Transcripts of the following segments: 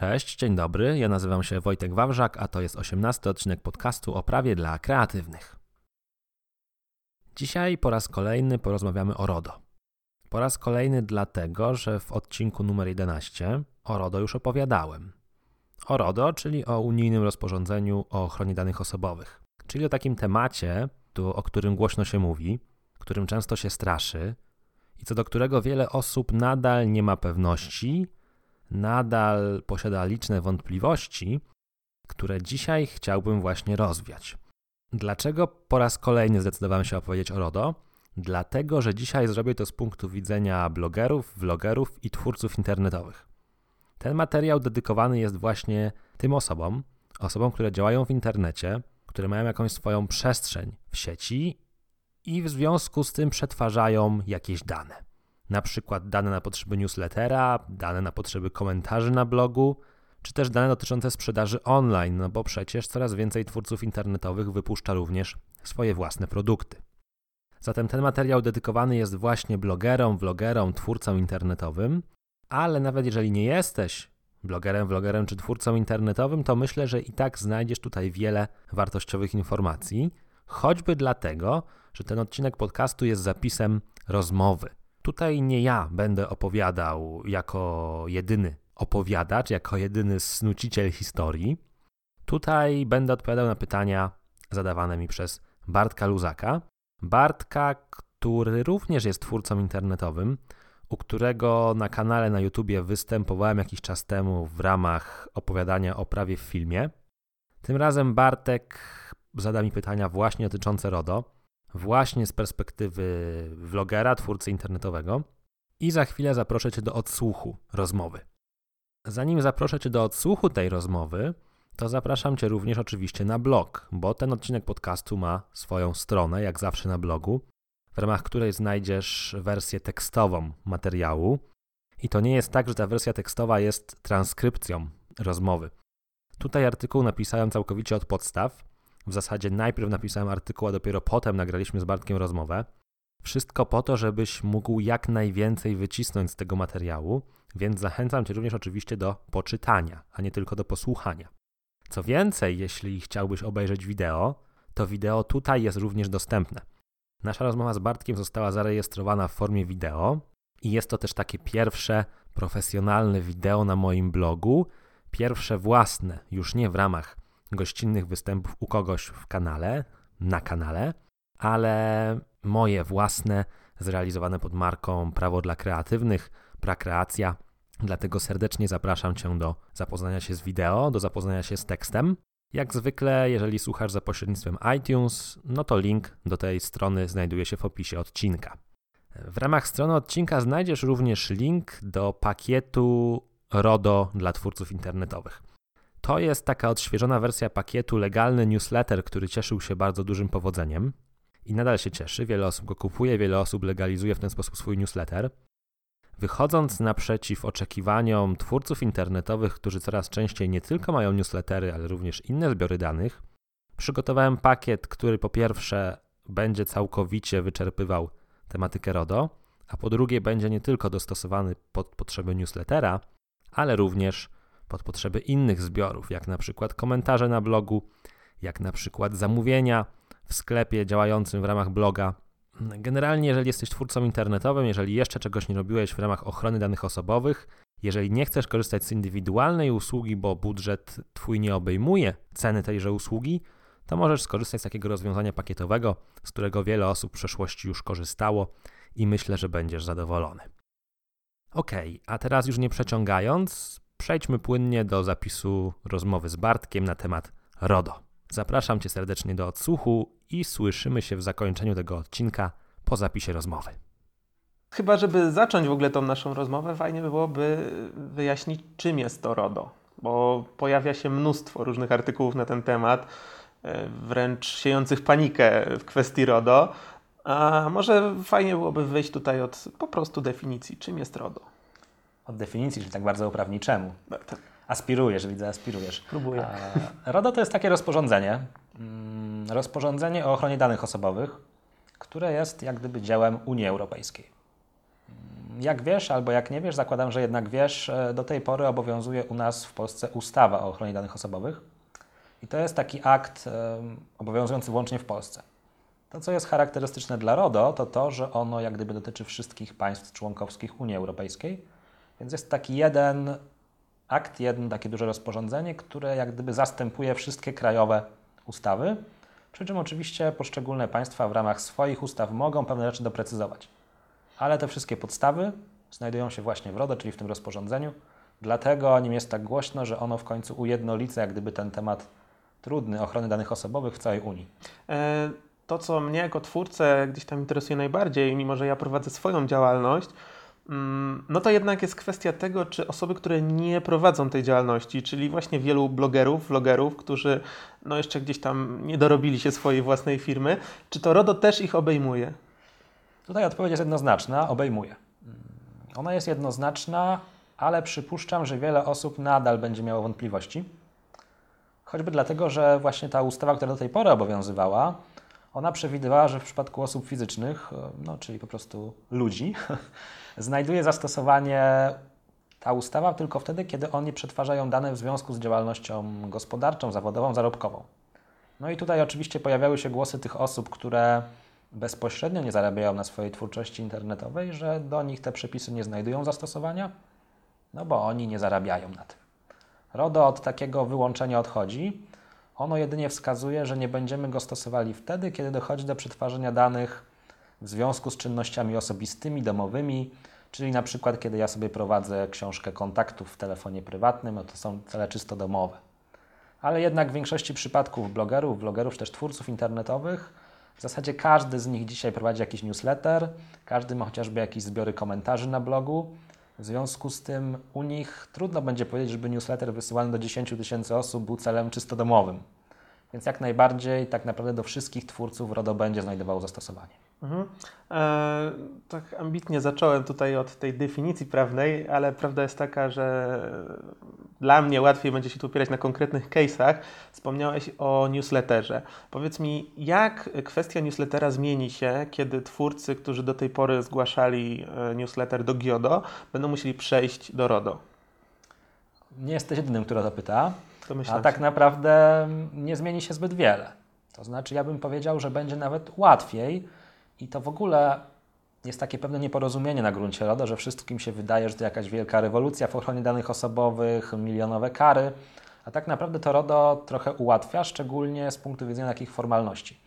Cześć, dzień dobry. Ja nazywam się Wojtek Wawrzak, a to jest 18 odcinek podcastu o prawie dla kreatywnych. Dzisiaj po raz kolejny porozmawiamy o RODO. Po raz kolejny dlatego, że w odcinku numer 11 o RODO już opowiadałem. O RODO, czyli o unijnym rozporządzeniu o ochronie danych osobowych, czyli o takim temacie, o którym głośno się mówi, którym często się straszy i co do którego wiele osób nadal nie ma pewności, nadal posiada liczne wątpliwości, które dzisiaj chciałbym właśnie rozwiać. Dlaczego po raz kolejny zdecydowałem się opowiedzieć o RODO? Dlatego, że dzisiaj zrobię to z punktu widzenia blogerów, vlogerów i twórców internetowych. Ten materiał dedykowany jest właśnie tym osobom, osobom, które działają w internecie, które mają jakąś swoją przestrzeń w sieci i w związku z tym przetwarzają jakieś dane na przykład dane na potrzeby newslettera, dane na potrzeby komentarzy na blogu, czy też dane dotyczące sprzedaży online, no bo przecież coraz więcej twórców internetowych wypuszcza również swoje własne produkty. Zatem ten materiał dedykowany jest właśnie blogerom, vlogerom, twórcom internetowym, ale nawet jeżeli nie jesteś blogerem, vlogerem czy twórcą internetowym, to myślę, że i tak znajdziesz tutaj wiele wartościowych informacji, choćby dlatego, że ten odcinek podcastu jest zapisem rozmowy. Tutaj nie ja będę opowiadał jako jedyny opowiadacz, jako jedyny snuciciel historii. Tutaj będę odpowiadał na pytania zadawane mi przez Bartka Luzaka. Bartka, który również jest twórcą internetowym, u którego na kanale na YouTubie występowałem jakiś czas temu w ramach opowiadania o prawie w filmie. Tym razem Bartek zada mi pytania właśnie dotyczące RODO właśnie z perspektywy vlogera, twórcy internetowego. I za chwilę zaproszę Cię do odsłuchu rozmowy. Zanim zaproszę Cię do odsłuchu tej rozmowy, to zapraszam Cię również oczywiście na blog, bo ten odcinek podcastu ma swoją stronę, jak zawsze na blogu, w ramach której znajdziesz wersję tekstową materiału. I to nie jest tak, że ta wersja tekstowa jest transkrypcją rozmowy. Tutaj artykuł napisałem całkowicie od podstaw, w zasadzie najpierw napisałem artykuł, a dopiero potem nagraliśmy z Bartkiem rozmowę. Wszystko po to, żebyś mógł jak najwięcej wycisnąć z tego materiału, więc zachęcam Cię również oczywiście do poczytania, a nie tylko do posłuchania. Co więcej, jeśli chciałbyś obejrzeć wideo, to wideo tutaj jest również dostępne. Nasza rozmowa z Bartkiem została zarejestrowana w formie wideo i jest to też takie pierwsze profesjonalne wideo na moim blogu, pierwsze własne, już nie w ramach gościnnych występów u kogoś w kanale, na kanale, ale moje własne, zrealizowane pod marką Prawo dla Kreatywnych, Prakreacja. Dlatego serdecznie zapraszam Cię do zapoznania się z wideo, do zapoznania się z tekstem. Jak zwykle, jeżeli słuchasz za pośrednictwem iTunes, no to link do tej strony znajduje się w opisie odcinka. W ramach strony odcinka znajdziesz również link do pakietu RODO dla twórców internetowych. To jest taka odświeżona wersja pakietu legalny newsletter, który cieszył się bardzo dużym powodzeniem i nadal się cieszy. Wiele osób go kupuje, wiele osób legalizuje w ten sposób swój newsletter. Wychodząc naprzeciw oczekiwaniom twórców internetowych, którzy coraz częściej nie tylko mają newslettery, ale również inne zbiory danych, przygotowałem pakiet, który po pierwsze będzie całkowicie wyczerpywał tematykę RODO, a po drugie będzie nie tylko dostosowany pod potrzeby newslettera, ale również pod potrzeby innych zbiorów, jak na przykład komentarze na blogu, jak na przykład zamówienia w sklepie działającym w ramach bloga. Generalnie, jeżeli jesteś twórcą internetowym, jeżeli jeszcze czegoś nie robiłeś w ramach ochrony danych osobowych, jeżeli nie chcesz korzystać z indywidualnej usługi, bo budżet twój nie obejmuje ceny tejże usługi, to możesz skorzystać z takiego rozwiązania pakietowego, z którego wiele osób w przeszłości już korzystało i myślę, że będziesz zadowolony. Ok, a teraz już nie przeciągając, przejdźmy płynnie do zapisu rozmowy z Bartkiem na temat RODO. Zapraszam Cię serdecznie do odsłuchu i słyszymy się w zakończeniu tego odcinka po zapisie rozmowy. Chyba, żeby zacząć w ogóle tą naszą rozmowę, fajnie by byłoby wyjaśnić, czym jest to RODO, bo pojawia się mnóstwo różnych artykułów na ten temat, e, wręcz siejących panikę w kwestii RODO. A może fajnie byłoby wyjść tutaj od po prostu definicji, czym jest RODO od definicji, czyli tak bardzo uprawniczemu. No, tak. Aspirujesz, widzę, aspirujesz. Próbuję. RODO to jest takie rozporządzenie, mm, rozporządzenie o ochronie danych osobowych, które jest jak gdyby dziełem Unii Europejskiej. Jak wiesz albo jak nie wiesz, zakładam, że jednak wiesz, e, do tej pory obowiązuje u nas w Polsce ustawa o ochronie danych osobowych. I to jest taki akt obowiązujący wyłącznie w Polsce. To, co jest charakterystyczne dla RODO, to to, że ono jak gdyby dotyczy wszystkich państw członkowskich Unii Europejskiej. Więc jest taki jeden akt, jedno takie duże rozporządzenie, które jak gdyby zastępuje wszystkie krajowe ustawy. Przy czym oczywiście poszczególne państwa w ramach swoich ustaw mogą pewne rzeczy doprecyzować. Ale te wszystkie podstawy znajdują się właśnie w RODO, czyli w tym rozporządzeniu. Dlatego o nim jest tak głośno, że ono w końcu ujednolica jak gdyby ten temat trudny ochrony danych osobowych w całej Unii. E, to, co mnie jako twórcę gdzieś tam interesuje najbardziej, mimo że ja prowadzę swoją działalność, no to jednak jest kwestia tego, czy osoby, które nie prowadzą tej działalności, czyli właśnie wielu blogerów, vlogerów, którzy no jeszcze gdzieś tam nie dorobili się swojej własnej firmy, czy to RODO też ich obejmuje? Tutaj odpowiedź jest jednoznaczna, obejmuje. Ona jest jednoznaczna, ale przypuszczam, że wiele osób nadal będzie miało wątpliwości. Choćby dlatego, że właśnie ta ustawa, która do tej pory obowiązywała, ona przewidywała, że w przypadku osób fizycznych, no, czyli po prostu ludzi, znajduje zastosowanie ta ustawa tylko wtedy, kiedy oni przetwarzają dane w związku z działalnością gospodarczą, zawodową, zarobkową. No i tutaj oczywiście pojawiały się głosy tych osób, które bezpośrednio nie zarabiają na swojej twórczości internetowej, że do nich te przepisy nie znajdują zastosowania, no bo oni nie zarabiają na tym. RODO od takiego wyłączenia odchodzi. Ono jedynie wskazuje, że nie będziemy go stosowali wtedy, kiedy dochodzi do przetwarzania danych w związku z czynnościami osobistymi, domowymi, czyli na przykład kiedy ja sobie prowadzę książkę kontaktów w telefonie prywatnym, no to są cele czysto domowe. Ale jednak w większości przypadków blogerów, blogerów czy też twórców internetowych w zasadzie każdy z nich dzisiaj prowadzi jakiś newsletter, każdy ma chociażby jakieś zbiory komentarzy na blogu. W związku z tym u nich trudno będzie powiedzieć, żeby newsletter wysyłany do 10 tysięcy osób był celem czysto domowym. Więc jak najbardziej tak naprawdę do wszystkich twórców RODO będzie znajdowało zastosowanie. Mhm. E, tak ambitnie zacząłem tutaj od tej definicji prawnej, ale prawda jest taka, że dla mnie łatwiej będzie się tu opierać na konkretnych case'ach. Wspomniałeś o newsletterze. Powiedz mi, jak kwestia newslettera zmieni się, kiedy twórcy, którzy do tej pory zgłaszali e, newsletter do GIODO, będą musieli przejść do RODO? Nie jesteś jedynym, który to pyta. A tak naprawdę nie zmieni się zbyt wiele. To znaczy, ja bym powiedział, że będzie nawet łatwiej i to w ogóle jest takie pewne nieporozumienie na gruncie RODO, że wszystkim się wydaje, że to jakaś wielka rewolucja w ochronie danych osobowych, milionowe kary, a tak naprawdę to RODO trochę ułatwia, szczególnie z punktu widzenia takich formalności.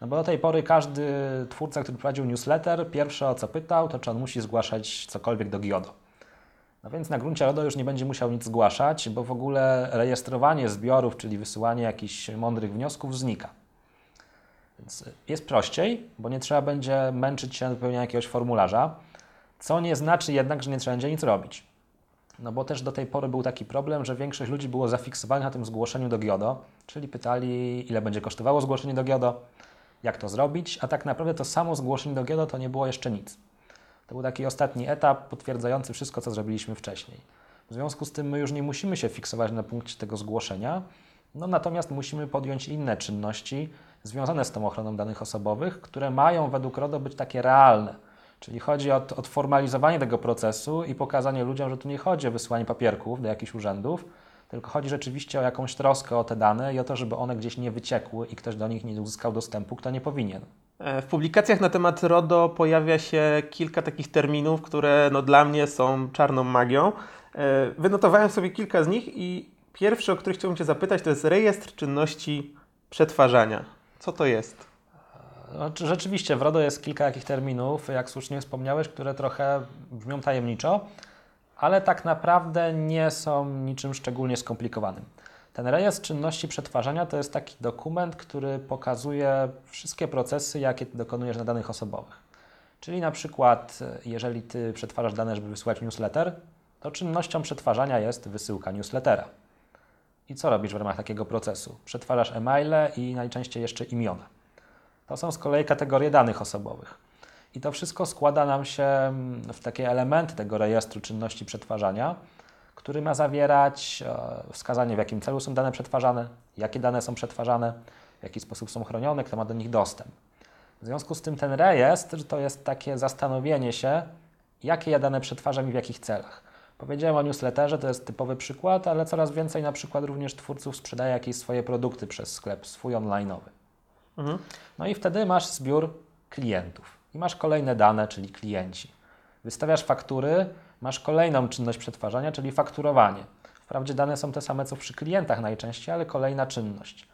No bo do tej pory każdy twórca, który prowadził newsletter, pierwsze o co pytał, to czy on musi zgłaszać cokolwiek do GIODO. No więc na gruncie RODO już nie będzie musiał nic zgłaszać, bo w ogóle rejestrowanie zbiorów, czyli wysyłanie jakichś mądrych wniosków znika. Więc jest prościej, bo nie trzeba będzie męczyć się na wypełnianie jakiegoś formularza, co nie znaczy jednak, że nie trzeba będzie nic robić. No bo też do tej pory był taki problem, że większość ludzi było zafiksowanych na tym zgłoszeniu do GIODO, czyli pytali, ile będzie kosztowało zgłoszenie do GIODO, jak to zrobić, a tak naprawdę to samo zgłoszenie do GIODO to nie było jeszcze nic. To był taki ostatni etap potwierdzający wszystko, co zrobiliśmy wcześniej. W związku z tym my już nie musimy się fiksować na punkcie tego zgłoszenia, no natomiast musimy podjąć inne czynności związane z tą ochroną danych osobowych, które mają według RODO być takie realne. Czyli chodzi o odformalizowanie tego procesu i pokazanie ludziom, że tu nie chodzi o wysyłanie papierków do jakichś urzędów, tylko chodzi rzeczywiście o jakąś troskę o te dane i o to, żeby one gdzieś nie wyciekły i ktoś do nich nie uzyskał dostępu, kto nie powinien. E, w publikacjach na temat RODO pojawia się kilka takich terminów, które no, dla mnie są czarną magią. E, wynotowałem sobie kilka z nich i pierwszy, o który chciałbym Cię zapytać, to jest rejestr czynności przetwarzania. Co to jest? No, rzeczywiście w RODO jest kilka takich terminów, jak słusznie wspomniałeś, które trochę brzmią tajemniczo, ale tak naprawdę nie są niczym szczególnie skomplikowanym. Ten rejestr czynności przetwarzania to jest taki dokument, który pokazuje wszystkie procesy, jakie dokonujesz na danych osobowych. Czyli na przykład, jeżeli Ty przetwarzasz dane, żeby wysłać newsletter, to czynnością przetwarzania jest wysyłka newslettera. I co robisz w ramach takiego procesu? Przetwarzasz e-maile i najczęściej jeszcze imiona. To są z kolei kategorie danych osobowych. I to wszystko składa nam się mm, w takie elementy tego rejestru czynności przetwarzania, który ma zawierać e, wskazanie, w jakim celu są dane przetwarzane, jakie dane są przetwarzane, w jaki sposób są chronione, kto ma do nich dostęp. W związku z tym ten rejestr to jest takie zastanowienie się, jakie ja dane przetwarzam i w jakich celach. Powiedziałem o newsletterze, to jest typowy przykład, ale coraz więcej na przykład również twórców sprzedaje jakieś swoje produkty przez sklep, swój online'owy. Mhm. No i wtedy masz zbiór klientów i masz kolejne dane, czyli klienci. Wystawiasz faktury, masz kolejną czynność przetwarzania, czyli fakturowanie. Wprawdzie dane są te same co przy klientach najczęściej, ale kolejna czynność.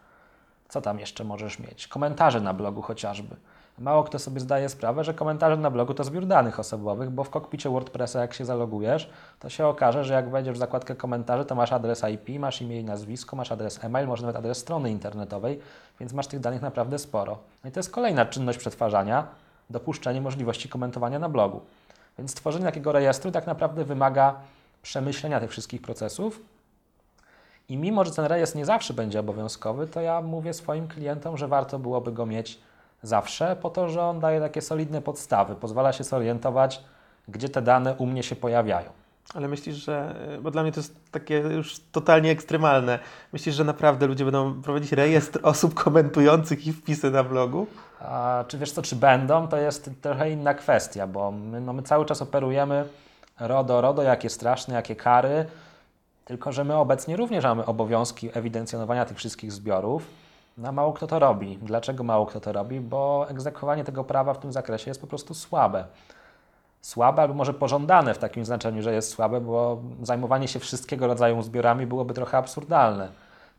Co tam jeszcze możesz mieć? Komentarze na blogu chociażby. Mało kto sobie zdaje sprawę, że komentarze na blogu to zbiór danych osobowych, bo w kokpicie WordPressa, jak się zalogujesz, to się okaże, że jak wejdziesz w zakładkę komentarzy, to masz adres IP, masz imię i nazwisko, masz adres e-mail, może nawet adres strony internetowej, więc masz tych danych naprawdę sporo. No i to jest kolejna czynność przetwarzania, dopuszczenie możliwości komentowania na blogu. Więc stworzenie takiego rejestru tak naprawdę wymaga przemyślenia tych wszystkich procesów. I mimo, że ten rejestr nie zawsze będzie obowiązkowy, to ja mówię swoim klientom, że warto byłoby go mieć zawsze, po to, że on daje takie solidne podstawy, pozwala się zorientować, gdzie te dane u mnie się pojawiają. Ale myślisz, że, bo dla mnie to jest takie już totalnie ekstremalne, myślisz, że naprawdę ludzie będą prowadzić rejestr osób komentujących i wpisy na blogu? A, czy wiesz co, czy będą, to jest trochę inna kwestia, bo my, no, my cały czas operujemy RODO, RODO, jakie straszne, jakie kary, tylko że my obecnie również mamy obowiązki ewidencjonowania tych wszystkich zbiorów. No, mało kto to robi. Dlaczego mało kto to robi? Bo egzekwowanie tego prawa w tym zakresie jest po prostu słabe. Słabe albo może pożądane w takim znaczeniu, że jest słabe, bo zajmowanie się wszystkiego rodzaju zbiorami byłoby trochę absurdalne.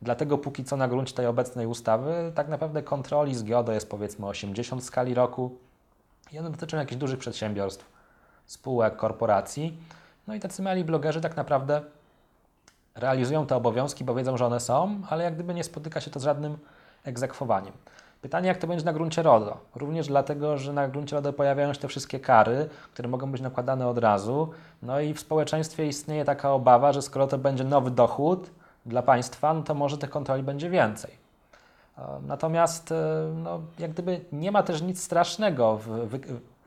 Dlatego póki co na gruncie tej obecnej ustawy tak naprawdę kontroli z GIODO jest powiedzmy 80 w skali roku i one dotyczą jakichś dużych przedsiębiorstw, spółek, korporacji. No i tacy mali blogerzy tak naprawdę realizują te obowiązki, bo wiedzą, że one są, ale jak gdyby nie spotyka się to z żadnym egzekwowaniem. Pytanie, jak to będzie na gruncie RODO? Również dlatego, że na gruncie RODO pojawiają się te wszystkie kary, które mogą być nakładane od razu. No i w społeczeństwie istnieje taka obawa, że skoro to będzie nowy dochód dla państwa, no to może tych kontroli będzie więcej. E, natomiast e, no, jak gdyby nie ma też nic strasznego w, w,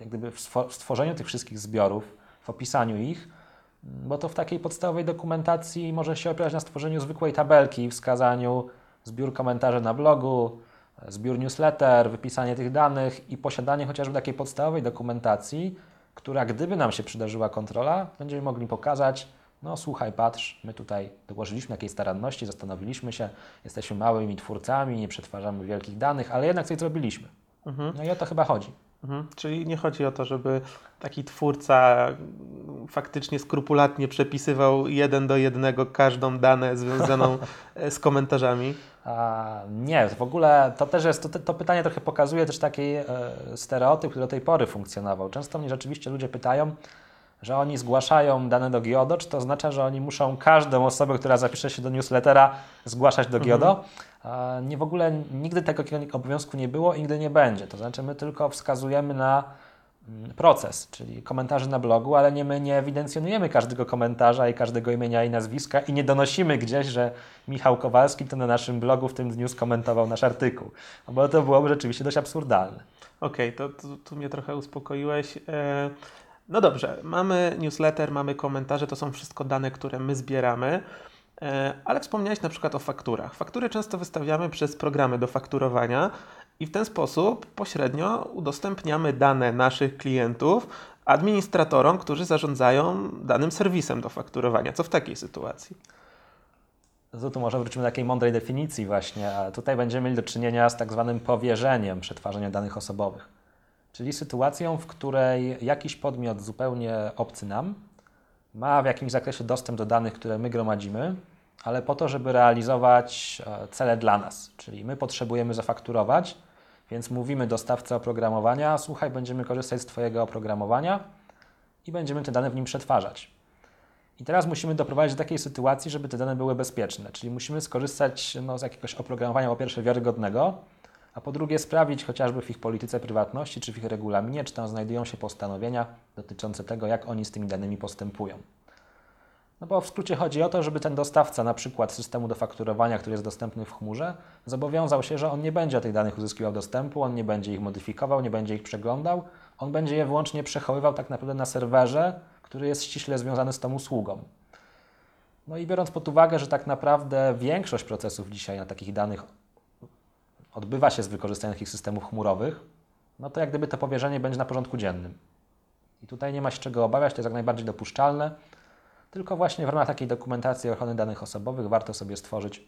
jak gdyby w stworzeniu tych wszystkich zbiorów, w opisaniu ich, bo to w takiej podstawowej dokumentacji może się opierać na stworzeniu zwykłej tabelki, wskazaniu zbiór komentarzy na blogu, zbiór newsletter, wypisanie tych danych i posiadanie chociażby takiej podstawowej dokumentacji, która gdyby nam się przydarzyła kontrola, będziemy mogli pokazać, no słuchaj, patrz, my tutaj dołożyliśmy jakiejś staranności, zastanowiliśmy się, jesteśmy małymi twórcami, nie przetwarzamy wielkich danych, ale jednak coś zrobiliśmy. Mhm. No i o to chyba chodzi. Mhm. Czyli nie chodzi o to, żeby taki twórca faktycznie skrupulatnie przepisywał jeden do jednego każdą dane związaną z komentarzami. A, nie, w ogóle to też jest, to, to pytanie trochę pokazuje też taki e, stereotyp, który do tej pory funkcjonował. Często mnie rzeczywiście ludzie pytają, że oni zgłaszają dane do GIODO, czy to oznacza, że oni muszą każdą osobę, która zapisze się do newslettera, zgłaszać do GIODO. Mhm. Nie w ogóle nigdy tego obowiązku nie było i nigdy nie będzie. To znaczy my tylko wskazujemy na mm, proces, czyli komentarzy na blogu, ale nie, my nie ewidencjonujemy każdego komentarza i każdego imienia i nazwiska i nie donosimy gdzieś, że Michał Kowalski to na naszym blogu w tym dniu skomentował nasz artykuł, bo to byłoby rzeczywiście dość absurdalne. Okej, okay, to, to, tu mnie trochę uspokoiłeś. E, no dobrze, mamy newsletter, mamy komentarze, to są wszystko dane, które my zbieramy. E, ale wspomniałeś na przykład o fakturach. Faktury często wystawiamy przez programy do fakturowania i w ten sposób pośrednio udostępniamy dane naszych klientów administratorom, którzy zarządzają danym serwisem do fakturowania. Co w takiej sytuacji? To tu może wrócimy do takiej mądrej definicji właśnie. Tutaj będziemy mieli do czynienia z tak zwanym powierzeniem przetwarzania danych osobowych. Czyli sytuacją, w której jakiś podmiot zupełnie obcy nam ma w jakimś zakresie dostęp do danych, które my gromadzimy, ale po to, żeby realizować e, cele dla nas. Czyli my potrzebujemy zafakturować, więc mówimy dostawcy oprogramowania: Słuchaj, będziemy korzystać z Twojego oprogramowania i będziemy te dane w nim przetwarzać. I teraz musimy doprowadzić do takiej sytuacji, żeby te dane były bezpieczne, czyli musimy skorzystać no, z jakiegoś oprogramowania, po pierwsze wiarygodnego, a po drugie sprawdzić chociażby w ich polityce prywatności, czy w ich regulaminie, czy tam znajdują się postanowienia dotyczące tego, jak oni z tymi danymi postępują. No bo w skrócie chodzi o to, żeby ten dostawca na przykład systemu do fakturowania, który jest dostępny w chmurze, zobowiązał się, że on nie będzie tych danych uzyskiwał dostępu, on nie będzie ich modyfikował, nie będzie ich przeglądał, on będzie je wyłącznie przechowywał tak naprawdę na serwerze, który jest ściśle związany z tą usługą. No i biorąc pod uwagę, że tak naprawdę większość procesów dzisiaj na takich danych odbywa się z wykorzystaniem takich systemów chmurowych, no to jak gdyby to powierzenie będzie na porządku dziennym. I tutaj nie ma się czego obawiać, to jest jak najbardziej dopuszczalne. Tylko właśnie w ramach takiej dokumentacji ochrony danych osobowych warto sobie stworzyć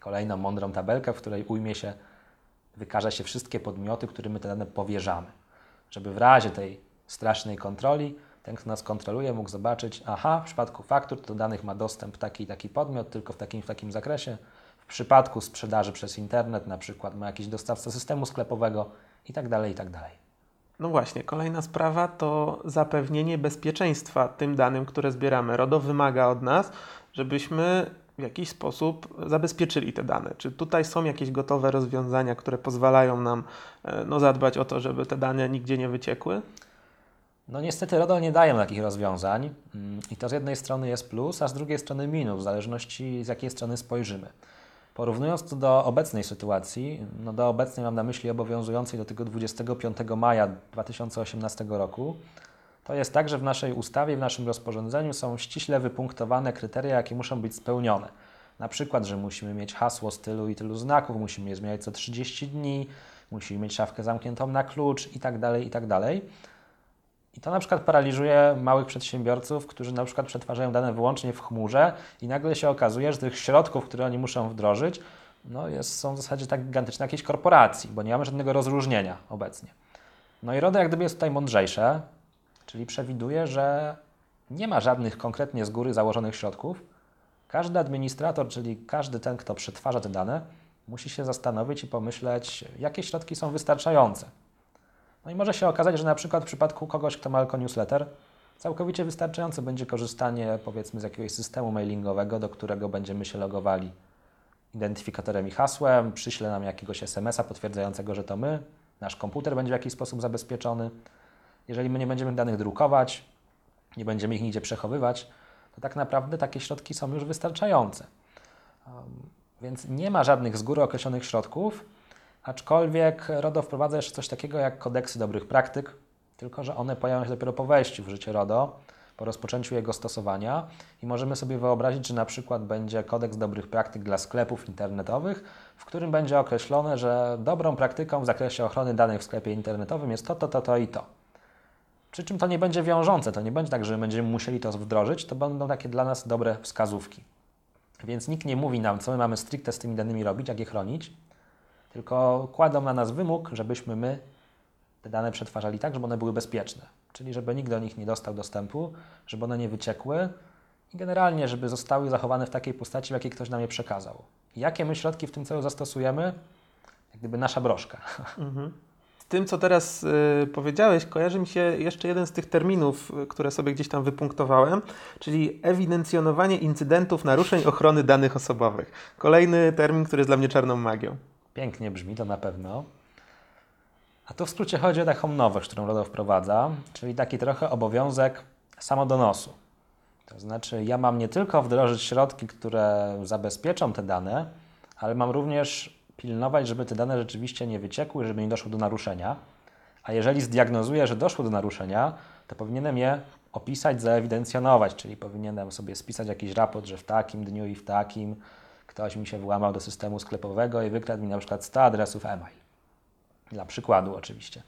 kolejną mądrą tabelkę, w której ujmie się, wykaże się wszystkie podmioty, którym te dane powierzamy. Żeby w razie tej strasznej kontroli ten, kto nas kontroluje, mógł zobaczyć, aha, w przypadku faktur do danych ma dostęp taki i taki podmiot, tylko w takim w takim zakresie. W przypadku sprzedaży przez internet, na przykład ma jakiś dostawca systemu sklepowego i tak dalej, i tak dalej. No właśnie, kolejna sprawa to zapewnienie bezpieczeństwa tym danym, które zbieramy. RODO wymaga od nas, żebyśmy w jakiś sposób zabezpieczyli te dane. Czy tutaj są jakieś gotowe rozwiązania, które pozwalają nam e, no, zadbać o to, żeby te dane nigdzie nie wyciekły? No niestety RODO nie dają takich rozwiązań mm, i to z jednej strony jest plus, a z drugiej strony minus, w zależności z jakiej strony spojrzymy. Porównując to do obecnej sytuacji, no do obecnej mam na myśli obowiązującej do tego 25 maja 2018 roku, to jest tak, że w naszej ustawie, w naszym rozporządzeniu są ściśle wypunktowane kryteria, jakie muszą być spełnione. Na przykład, że musimy mieć hasło z tylu i tylu znaków, musimy je zmieniać co 30 dni, musimy mieć szafkę zamkniętą na klucz i tak dalej, i to na przykład paraliżuje małych przedsiębiorców, którzy na przykład przetwarzają dane wyłącznie w chmurze i nagle się okazuje, że tych środków, które oni muszą wdrożyć, no jest, są w zasadzie tak gigantyczne jakiejś korporacji, bo nie mamy żadnego rozróżnienia obecnie. No i RODO jak gdyby jest tutaj mądrzejsze, czyli przewiduje, że nie ma żadnych konkretnie z góry założonych środków. Każdy administrator, czyli każdy ten, kto przetwarza te dane, musi się zastanowić i pomyśleć, jakie środki są wystarczające. No i może się okazać, że na przykład w przypadku kogoś, kto ma tylko newsletter, całkowicie wystarczające będzie korzystanie powiedzmy z jakiegoś systemu mailingowego, do którego będziemy się logowali identyfikatorem i hasłem, przyśle nam jakiegoś SMS-a potwierdzającego, że to my, nasz komputer będzie w jakiś sposób zabezpieczony. Jeżeli my nie będziemy danych drukować, nie będziemy ich nigdzie przechowywać, to tak naprawdę takie środki są już wystarczające. Więc nie ma żadnych z góry określonych środków, Aczkolwiek RODO wprowadza jeszcze coś takiego jak kodeksy dobrych praktyk, tylko że one pojawią się dopiero po wejściu w życie RODO, po rozpoczęciu jego stosowania i możemy sobie wyobrazić, że na przykład będzie kodeks dobrych praktyk dla sklepów internetowych, w którym będzie określone, że dobrą praktyką w zakresie ochrony danych w sklepie internetowym jest to, to, to, to i to. Przy czym to nie będzie wiążące, to nie będzie tak, że będziemy musieli to wdrożyć, to będą takie dla nas dobre wskazówki. Więc nikt nie mówi nam, co my mamy stricte z tymi danymi robić, jak je chronić, tylko kładą na nas wymóg, żebyśmy my te dane przetwarzali tak, żeby one były bezpieczne. Czyli żeby nikt do nich nie dostał dostępu, żeby one nie wyciekły i generalnie, żeby zostały zachowane w takiej postaci, w jakiej ktoś nam je przekazał. Jakie my środki w tym celu zastosujemy? Jak gdyby nasza broszka. Mhm. Z tym, co teraz y, powiedziałeś, kojarzy mi się jeszcze jeden z tych terminów, y, które sobie gdzieś tam wypunktowałem, czyli ewidencjonowanie incydentów naruszeń ochrony danych osobowych. Kolejny termin, który jest dla mnie czarną magią. Pięknie brzmi to na pewno. A tu w skrócie chodzi o taką nowość, którą RODO wprowadza, czyli taki trochę obowiązek samodonosu. To znaczy, ja mam nie tylko wdrożyć środki, które zabezpieczą te dane, ale mam również pilnować, żeby te dane rzeczywiście nie wyciekły, żeby nie doszło do naruszenia. A jeżeli zdiagnozuję, że doszło do naruszenia, to powinienem je opisać, zaewidencjonować, czyli powinienem sobie spisać jakiś raport, że w takim dniu i w takim ktoś mi się włamał do systemu sklepowego i wykradł mi na przykład 100 adresów e-mail. Dla przykładu oczywiście.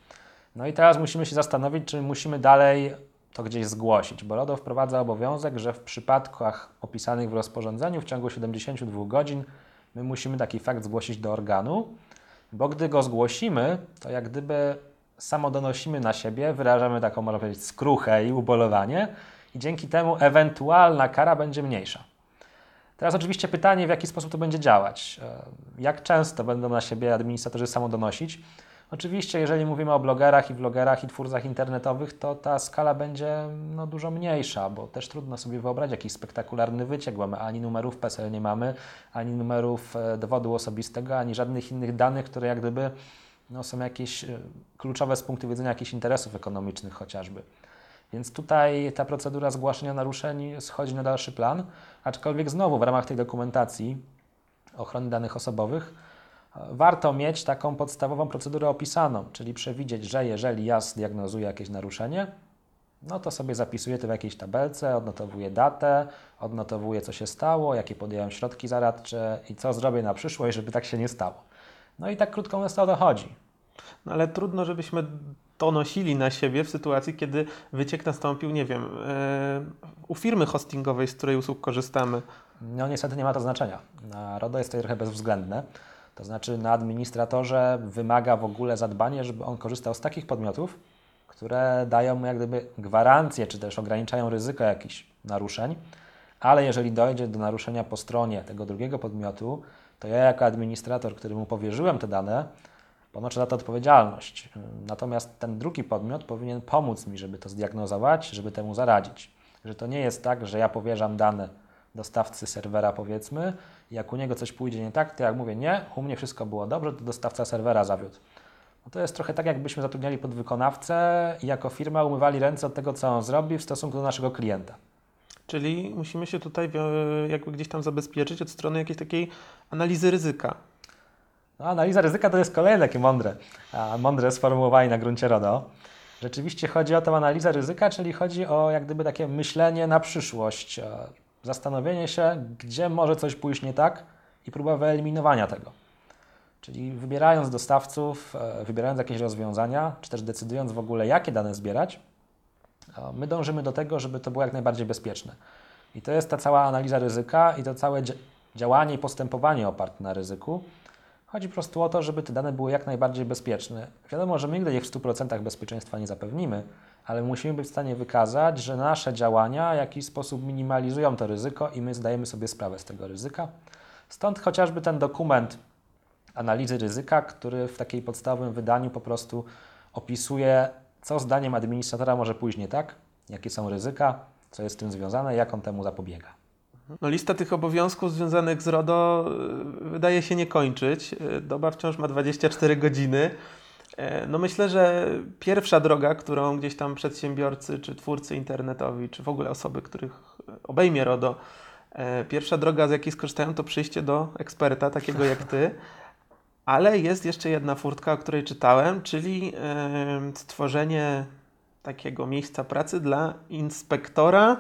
No i teraz musimy się zastanowić, czy musimy dalej to gdzieś zgłosić, bo RODO wprowadza obowiązek, że w przypadkach opisanych w rozporządzeniu w ciągu 72 godzin my musimy taki fakt zgłosić do organu, bo gdy go zgłosimy, to jak gdyby samo donosimy na siebie, wyrażamy taką, można powiedzieć, skruchę i ubolowanie i dzięki temu ewentualna kara będzie mniejsza. Teraz oczywiście pytanie, w jaki sposób to będzie działać. E, jak często będą na siebie administratorzy samodonosić? Oczywiście, jeżeli mówimy o blogerach i vlogerach i twórcach internetowych, to ta skala będzie no, dużo mniejsza, bo też trudno sobie wyobrazić jakiś spektakularny wyciek, bo my ani numerów PESEL nie mamy, ani numerów e, dowodu osobistego, ani żadnych innych danych, które jak gdyby no, są jakieś e, kluczowe z punktu widzenia jakichś interesów ekonomicznych chociażby. Więc tutaj ta procedura zgłaszania naruszeń schodzi na dalszy plan, aczkolwiek znowu w ramach tej dokumentacji ochrony danych osobowych e, warto mieć taką podstawową procedurę opisaną, czyli przewidzieć, że jeżeli ja zdiagnozuję jakieś naruszenie, no to sobie zapisuję to w jakiejś tabelce, odnotowuję datę, odnotowuję co się stało, jakie podjąłem środki zaradcze i co zrobię na przyszłość, żeby tak się nie stało. No i tak krótko mówiąc to chodzi. No ale trudno, żebyśmy to nosili na siebie w sytuacji, kiedy wyciek nastąpił, nie wiem, u firmy hostingowej, z której usług korzystamy. No niestety nie ma to znaczenia. RODO jest tutaj trochę bezwzględne. To znaczy na administratorze wymaga w ogóle zadbanie, żeby on korzystał z takich podmiotów, które dają mu jak gdyby gwarancję, czy też ograniczają ryzyko jakichś naruszeń, ale jeżeli dojdzie do naruszenia po stronie tego drugiego podmiotu, to ja jako administrator, który mu powierzyłem te dane, ponoszę za to odpowiedzialność. Natomiast ten drugi podmiot powinien pomóc mi, żeby to zdiagnozować, żeby temu zaradzić. Że to nie jest tak, że ja powierzam dane dostawcy serwera powiedzmy, jak u niego coś pójdzie nie tak, to jak mówię nie, u mnie wszystko było dobrze, to dostawca serwera zawiódł. No to jest trochę tak, jakbyśmy zatrudniali podwykonawcę i jako firma umywali ręce od tego, co on zrobi w stosunku do naszego klienta. Czyli musimy się tutaj jakby gdzieś tam zabezpieczyć od strony jakiejś takiej analizy ryzyka. No, analiza ryzyka to jest kolejne takie mądre, mądre sformułowanie na gruncie RODO. Rzeczywiście chodzi o tę analizę ryzyka, czyli chodzi o jak gdyby takie myślenie na przyszłość, zastanowienie się, gdzie może coś pójść nie tak i próba wyeliminowania tego. Czyli wybierając dostawców, e, wybierając jakieś rozwiązania, czy też decydując w ogóle, jakie dane zbierać, my dążymy do tego, żeby to było jak najbardziej bezpieczne. I to jest ta cała analiza ryzyka i to całe działanie i postępowanie oparte na ryzyku. Chodzi po prostu o to, żeby te dane były jak najbardziej bezpieczne. Wiadomo, że my nigdy ich w 100% bezpieczeństwa nie zapewnimy, ale musimy być w stanie wykazać, że nasze działania w jakiś sposób minimalizują to ryzyko i my zdajemy sobie sprawę z tego ryzyka. Stąd chociażby ten dokument analizy ryzyka, który w takiej podstawowym wydaniu po prostu opisuje, co zdaniem administratora może pójść nie tak, jakie są ryzyka, co jest z tym związane, jak on temu zapobiega. No, lista tych obowiązków związanych z RODO y, wydaje się nie kończyć. Y, doba wciąż ma 24 godziny. E, no myślę, że pierwsza droga, którą gdzieś tam przedsiębiorcy, czy twórcy internetowi, czy w ogóle osoby, których obejmie RODO, pierwsza droga, z jakiej skorzystają, to przyjście do eksperta, takiego jak ty. Ale jest jeszcze jedna furtka, o której czytałem, czyli stworzenie takiego miejsca pracy dla inspektora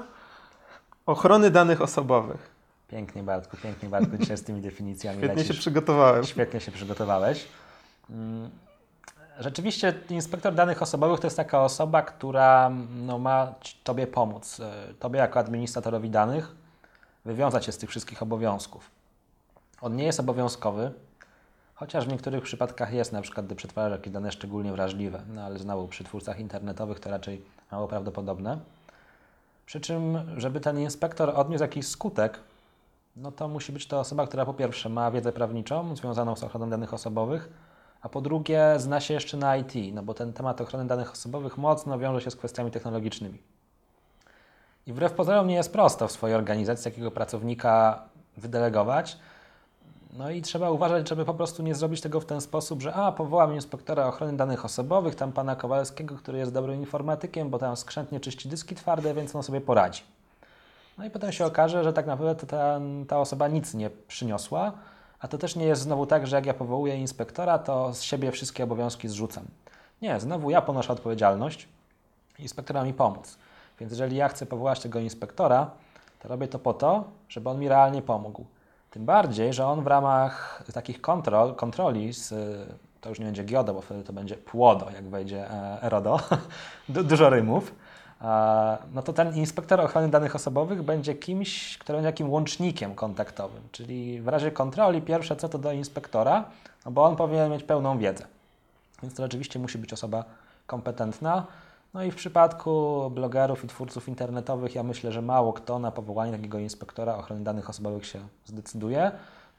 ochrony danych osobowych. Pięknie, Bartku, pięknie, Bartku, dzisiaj z tymi definicjami Świetnie lecisz. się przygotowałem. Świetnie się przygotowałeś. Mm, rzeczywiście inspektor danych osobowych to jest taka osoba, która no, ma Tobie pomóc, e, Tobie jako administratorowi danych, wywiązać się z tych wszystkich obowiązków. On nie jest obowiązkowy, chociaż w niektórych przypadkach jest, na przykład gdy przetwarzasz jakieś dane szczególnie wrażliwe, no ale znowu przy twórcach internetowych to raczej mało prawdopodobne. Przy czym, żeby ten inspektor odniósł jakiś skutek, no to musi być to osoba, która po pierwsze ma wiedzę prawniczą związaną z ochroną danych osobowych, a po drugie zna się jeszcze na IT, no bo ten temat ochrony danych osobowych mocno wiąże się z kwestiami technologicznymi. I wbrew pozorom nie jest prosto w swojej organizacji takiego pracownika wydelegować, no i trzeba uważać, żeby po prostu nie zrobić tego w ten sposób, że a, powołam inspektora ochrony danych osobowych, tam pana Kowalskiego, który jest dobrym informatykiem, bo tam skrzętnie czyści dyski twarde, więc on sobie poradzi. No i potem się okaże, że tak naprawdę ta, ta osoba nic nie przyniosła, a to też nie jest znowu tak, że jak ja powołuję inspektora, to z siebie wszystkie obowiązki zrzucam. Nie, znowu ja ponoszę odpowiedzialność, inspektora mi pomóc. Więc jeżeli ja chcę powołać tego inspektora, to robię to po to, żeby on mi realnie pomógł. Tym bardziej, że on w ramach takich kontrol, kontroli z, to już nie będzie GIODO, bo wtedy to będzie PłoDO, jak wejdzie e, ERODO, du dużo rymów, no to ten inspektor ochrony danych osobowych będzie kimś, kto będzie takim łącznikiem kontaktowym, czyli w razie kontroli pierwsze co to do inspektora, no bo on powinien mieć pełną wiedzę. Więc to rzeczywiście musi być osoba kompetentna. No i w przypadku blogerów i twórców internetowych ja myślę, że mało kto na powołanie takiego inspektora ochrony danych osobowych się zdecyduje,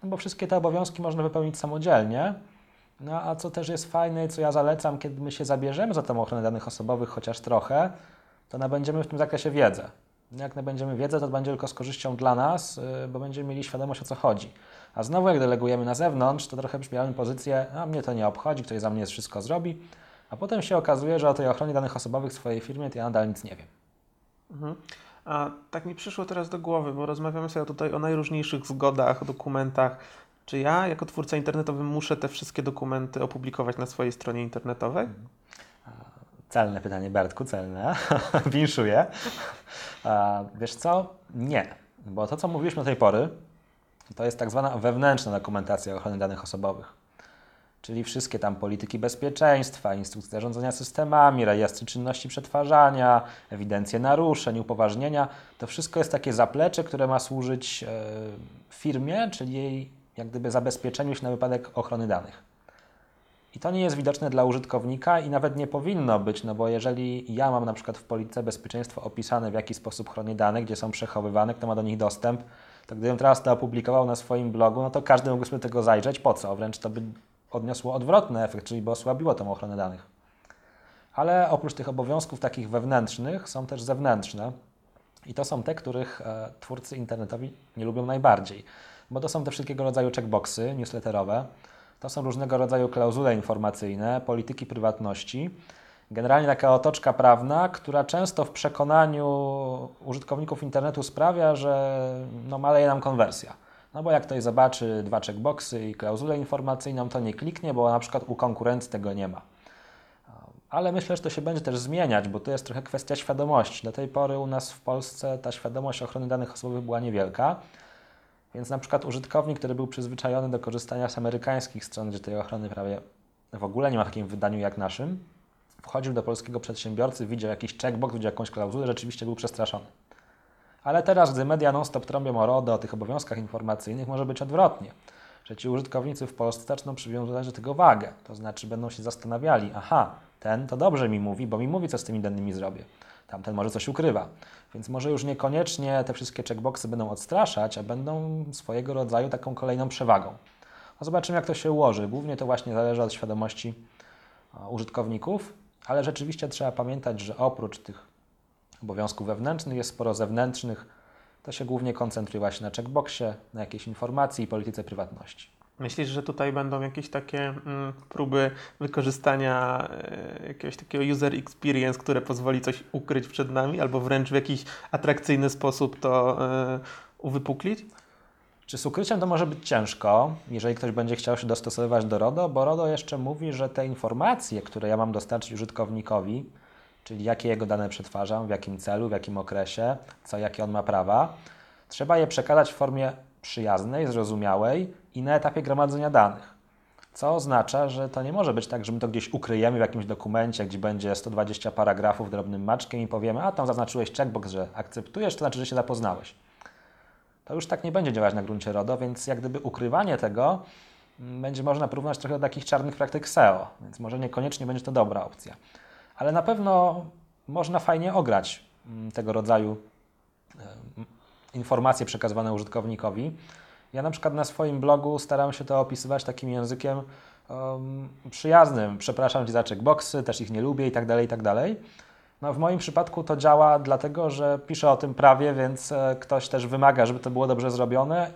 no bo wszystkie te obowiązki można wypełnić samodzielnie. No a co też jest fajne, co ja zalecam, kiedy my się zabierzemy za tą ochronę danych osobowych chociaż trochę, to nabędziemy w tym zakresie wiedzę. Jak nabędziemy wiedzę, to będzie tylko z korzyścią dla nas, y, bo będziemy mieli świadomość o co chodzi. A znowu jak delegujemy na zewnątrz, to trochę brzmiamy pozycję, a mnie to nie obchodzi, ktoś za mnie wszystko zrobi, a potem się okazuje, że o tej ochronie danych osobowych w swojej firmie to ja nadal nic nie wiem. Mhm. A tak mi przyszło teraz do głowy, bo rozmawiamy sobie tutaj o najróżniejszych zgodach, dokumentach. Czy ja jako twórca internetowy muszę te wszystkie dokumenty opublikować na swojej stronie internetowej? Mhm. Celne pytanie, Bertku, celne. Winszuję. Wiesz co? Nie. Bo to, co mówiliśmy do tej pory, to jest tak zwana wewnętrzna dokumentacja ochrony danych osobowych. Czyli wszystkie tam polityki bezpieczeństwa, instrukcje zarządzania systemami, rejestry czynności przetwarzania, ewidencje naruszeń, upoważnienia, to wszystko jest takie zaplecze, które ma służyć e, firmie, czyli jej jak gdyby zabezpieczeniu się na wypadek ochrony danych. I to nie jest widoczne dla użytkownika i nawet nie powinno być, no bo jeżeli ja mam na przykład w polityce bezpieczeństwa opisane w jaki sposób chronię dane, gdzie są przechowywane, kto ma do nich dostęp, to gdybym teraz to opublikował na swoim blogu, no to każdy mógłby sobie tego zajrzeć. Po co? Wręcz to by odniosło odwrotny efekt, czyli by osłabiło tą ochronę danych. Ale oprócz tych obowiązków takich wewnętrznych są też zewnętrzne. I to są te, których e, twórcy internetowi nie lubią najbardziej. Bo to są te wszystkiego rodzaju checkboxy newsletterowe, to są różnego rodzaju klauzule informacyjne, polityki prywatności. Generalnie taka otoczka prawna, która często w przekonaniu użytkowników internetu sprawia, że no, maleje nam konwersja. No bo jak ktoś zobaczy dwa checkboxy i klauzulę informacyjną, to nie kliknie, bo na przykład u konkurencji tego nie ma. Ale myślę, że to się będzie też zmieniać, bo to jest trochę kwestia świadomości. Do tej pory u nas w Polsce ta świadomość ochrony danych osobowych była niewielka. Więc na przykład użytkownik, który był przyzwyczajony do korzystania z amerykańskich stron, gdzie tej ochrony prawie w ogóle nie ma w takim wydaniu jak naszym, wchodził do polskiego przedsiębiorcy, widział jakiś checkbox, widział jakąś klauzulę, rzeczywiście był przestraszony. Ale teraz, gdy media non-stop trąbią o RODO, o tych obowiązkach informacyjnych, może być odwrotnie. Że ci użytkownicy w Polsce zaczną przywiązywać do tego wagę. To znaczy będą się zastanawiali, aha, ten to dobrze mi mówi, bo mi mówi, co z tymi danymi zrobię. Tamten może coś ukrywa. Więc może już niekoniecznie te wszystkie checkboxy będą odstraszać, a będą swojego rodzaju taką kolejną przewagą. No zobaczymy, jak to się ułoży. Głównie to właśnie zależy od świadomości użytkowników, ale rzeczywiście trzeba pamiętać, że oprócz tych obowiązków wewnętrznych jest sporo zewnętrznych. To się głównie koncentruje właśnie na checkboxie, na jakiejś informacji i polityce prywatności. Myślisz, że tutaj będą jakieś takie mm, próby wykorzystania e, jakiegoś takiego user experience, które pozwoli coś ukryć przed nami, albo wręcz w jakiś atrakcyjny sposób to e, uwypuklić? Czy z ukryciem to może być ciężko, jeżeli ktoś będzie chciał się dostosowywać do RODO, bo RODO jeszcze mówi, że te informacje, które ja mam dostarczyć użytkownikowi, czyli jakie jego dane przetwarzam, w jakim celu, w jakim okresie, co, jakie on ma prawa, trzeba je przekazać w formie przyjaznej, zrozumiałej i na etapie gromadzenia danych. Co oznacza, że to nie może być tak, że my to gdzieś ukryjemy w jakimś dokumencie, gdzie będzie 120 paragrafów drobnym maczkiem i powiemy, a tam zaznaczyłeś checkbox, że akceptujesz, to znaczy, że się zapoznałeś. To już tak nie będzie działać na gruncie RODO, więc jak gdyby ukrywanie tego mm, będzie można porównać trochę do takich czarnych praktyk SEO, więc może niekoniecznie będzie to dobra opcja. Ale na pewno można fajnie ograć mm, tego rodzaju informacje przekazywane użytkownikowi. Ja na przykład na swoim blogu staram się to opisywać takim językiem um, przyjaznym. Przepraszam Cię za checkboxy, też ich nie lubię i tak dalej, i tak dalej. No, w moim przypadku to działa dlatego, że piszę o tym prawie, więc e, ktoś też wymaga, żeby to było dobrze zrobione.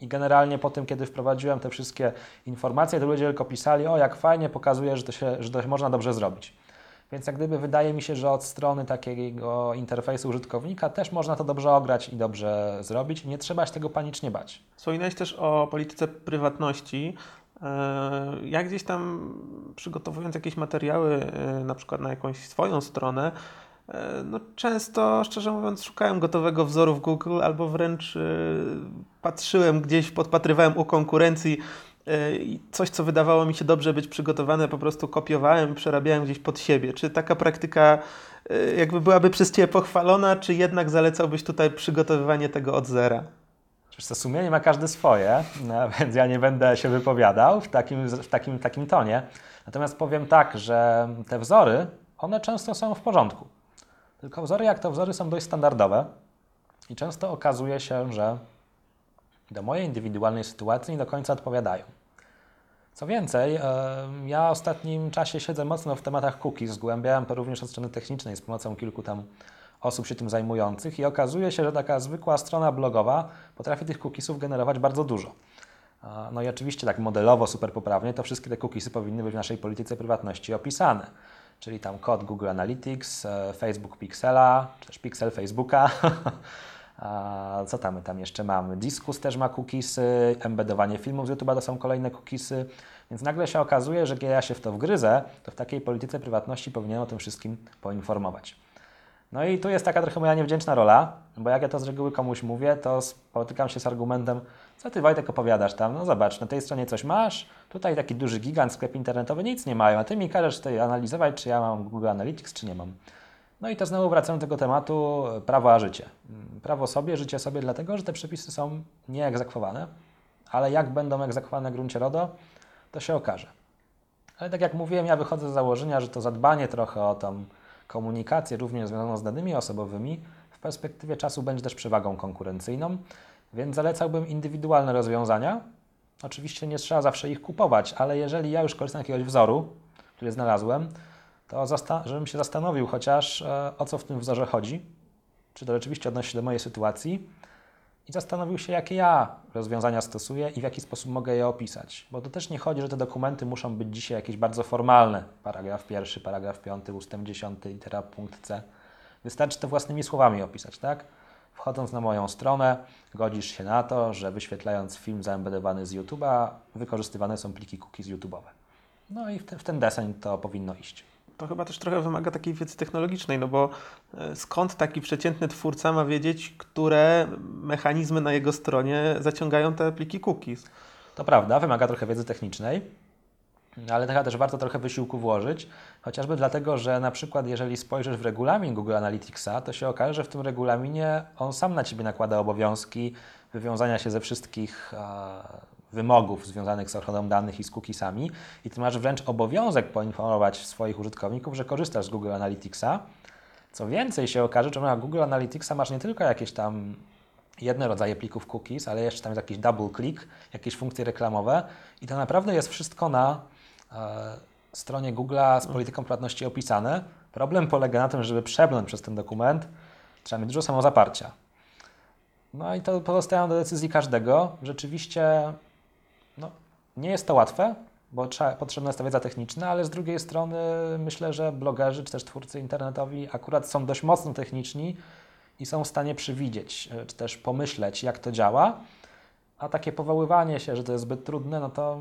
I generalnie po tym, kiedy wprowadziłem te wszystkie informacje, to ludzie tylko pisali, o jak fajnie, pokazuje, że to, się, że to można dobrze zrobić. Więc jak gdyby wydaje mi się, że od strony takiego interfejsu użytkownika też można to dobrze ograć i dobrze zrobić. Nie trzeba się tego panicznie bać. Wspominałeś też o polityce prywatności. E, ja gdzieś tam przygotowując jakieś materiały, e, na przykład na jakąś swoją stronę, e, no często, szczerze mówiąc, szukałem gotowego wzoru w Google albo wręcz patrzyłem gdzieś, podpatrywałem u konkurencji coś, co wydawało mi się dobrze być przygotowane, po prostu kopiowałem, przerabiałem gdzieś pod siebie. Czy taka praktyka e, jakby byłaby przez Ciebie pochwalona, czy jednak zalecałbyś tutaj przygotowywanie tego od zera? Przecież to sumienie ma każdy swoje, no, więc ja nie będę się wypowiadał w takim, w takim, takim tonie. Natomiast powiem tak, że te wzory, one często są w porządku. Tylko wzory jak to wzory są dość standardowe i często okazuje się, że do mojej indywidualnej sytuacji nie do końca odpowiadają. Co więcej, ja w ostatnim czasie siedzę mocno w tematach cookies, zgłębiałem to również od strony technicznej z pomocą kilku tam osób się tym zajmujących i okazuje się, że taka zwykła strona blogowa potrafi tych cookiesów generować bardzo dużo. No i oczywiście tak modelowo, super poprawnie, to wszystkie te cookiesy powinny być w naszej polityce prywatności opisane. Czyli tam kod Google Analytics, e, Facebook Pixela, czy też Pixel Facebooka, co tam, tam jeszcze mamy? Diskus też ma cookiesy, embedowanie filmów z YouTube'a to są kolejne cookiesy, więc nagle się okazuje, że kiedy ja się w to wgryzę, to w takiej polityce prywatności powinienem o tym wszystkim poinformować. No i tu jest taka trochę moja niewdzięczna rola, bo jak ja to z reguły komuś mówię, to spotykam się z argumentem, co ty Wojtek opowiadasz tam? No zobacz, na tej stronie coś masz, tutaj taki duży gigant, sklep internetowy, nic nie mają, a ty mi każesz tutaj analizować, czy ja mam Google Analytics, czy nie mam. No i to znowu wracamy do tego tematu prawo a życie. Prawo sobie, życie sobie, dlatego że te przepisy są nieegzekwowane, ale jak będą egzekwowane w gruncie RODO, to się okaże. Ale tak jak mówiłem, ja wychodzę z założenia, że to zadbanie trochę o tą komunikację, również związaną z danymi osobowymi, w perspektywie czasu będzie też przewagą konkurencyjną, więc zalecałbym indywidualne rozwiązania. Oczywiście nie trzeba zawsze ich kupować, ale jeżeli ja już korzystam z jakiegoś wzoru, który znalazłem, to żebym się zastanowił chociaż e, o co w tym wzorze chodzi, czy to rzeczywiście odnosi się do mojej sytuacji i zastanowił się, jakie ja rozwiązania stosuję i w jaki sposób mogę je opisać. Bo to też nie chodzi, że te dokumenty muszą być dzisiaj jakieś bardzo formalne. Paragraf pierwszy, paragraf piąty, ustęp dziesiąty, litera punkt C. Wystarczy to własnymi słowami opisać, tak? Wchodząc na moją stronę, godzisz się na to, że wyświetlając film zaembedowany z YouTube'a, wykorzystywane są pliki cookies YouTube'owe. No i w ten, w ten deseń to powinno iść to chyba też trochę wymaga takiej wiedzy technologicznej, no bo e, skąd taki przeciętny twórca ma wiedzieć, które mechanizmy na jego stronie zaciągają te pliki cookies? To prawda, wymaga trochę wiedzy technicznej, ale chyba też warto trochę wysiłku włożyć, chociażby dlatego, że na przykład jeżeli spojrzysz w regulamin Google Analyticsa, to się okaże, że w tym regulaminie on sam na Ciebie nakłada obowiązki wywiązania się ze wszystkich wymogów związanych z ochroną danych i z cookiesami i Ty masz wręcz obowiązek poinformować swoich użytkowników, że korzystasz z Google Analyticsa. Co więcej się okaże, że na Google Analyticsa masz nie tylko jakieś tam jedne rodzaje plików cookies, ale jeszcze tam jest jakiś double click, jakieś funkcje reklamowe i to naprawdę jest wszystko na e, stronie Google'a z polityką płatności opisane. Problem polega na tym, żeby przebrnąć przez ten dokument, trzeba mieć dużo samozaparcia. No i to pozostają do decyzji każdego. Rzeczywiście nie jest to łatwe, bo trzeba, potrzebna jest ta wiedza techniczna, ale z drugiej strony myślę, że blogerzy czy też twórcy internetowi akurat są dość mocno techniczni i są w stanie przewidzieć, e, czy też pomyśleć, jak to działa. A takie powoływanie się, że to jest zbyt trudne, no to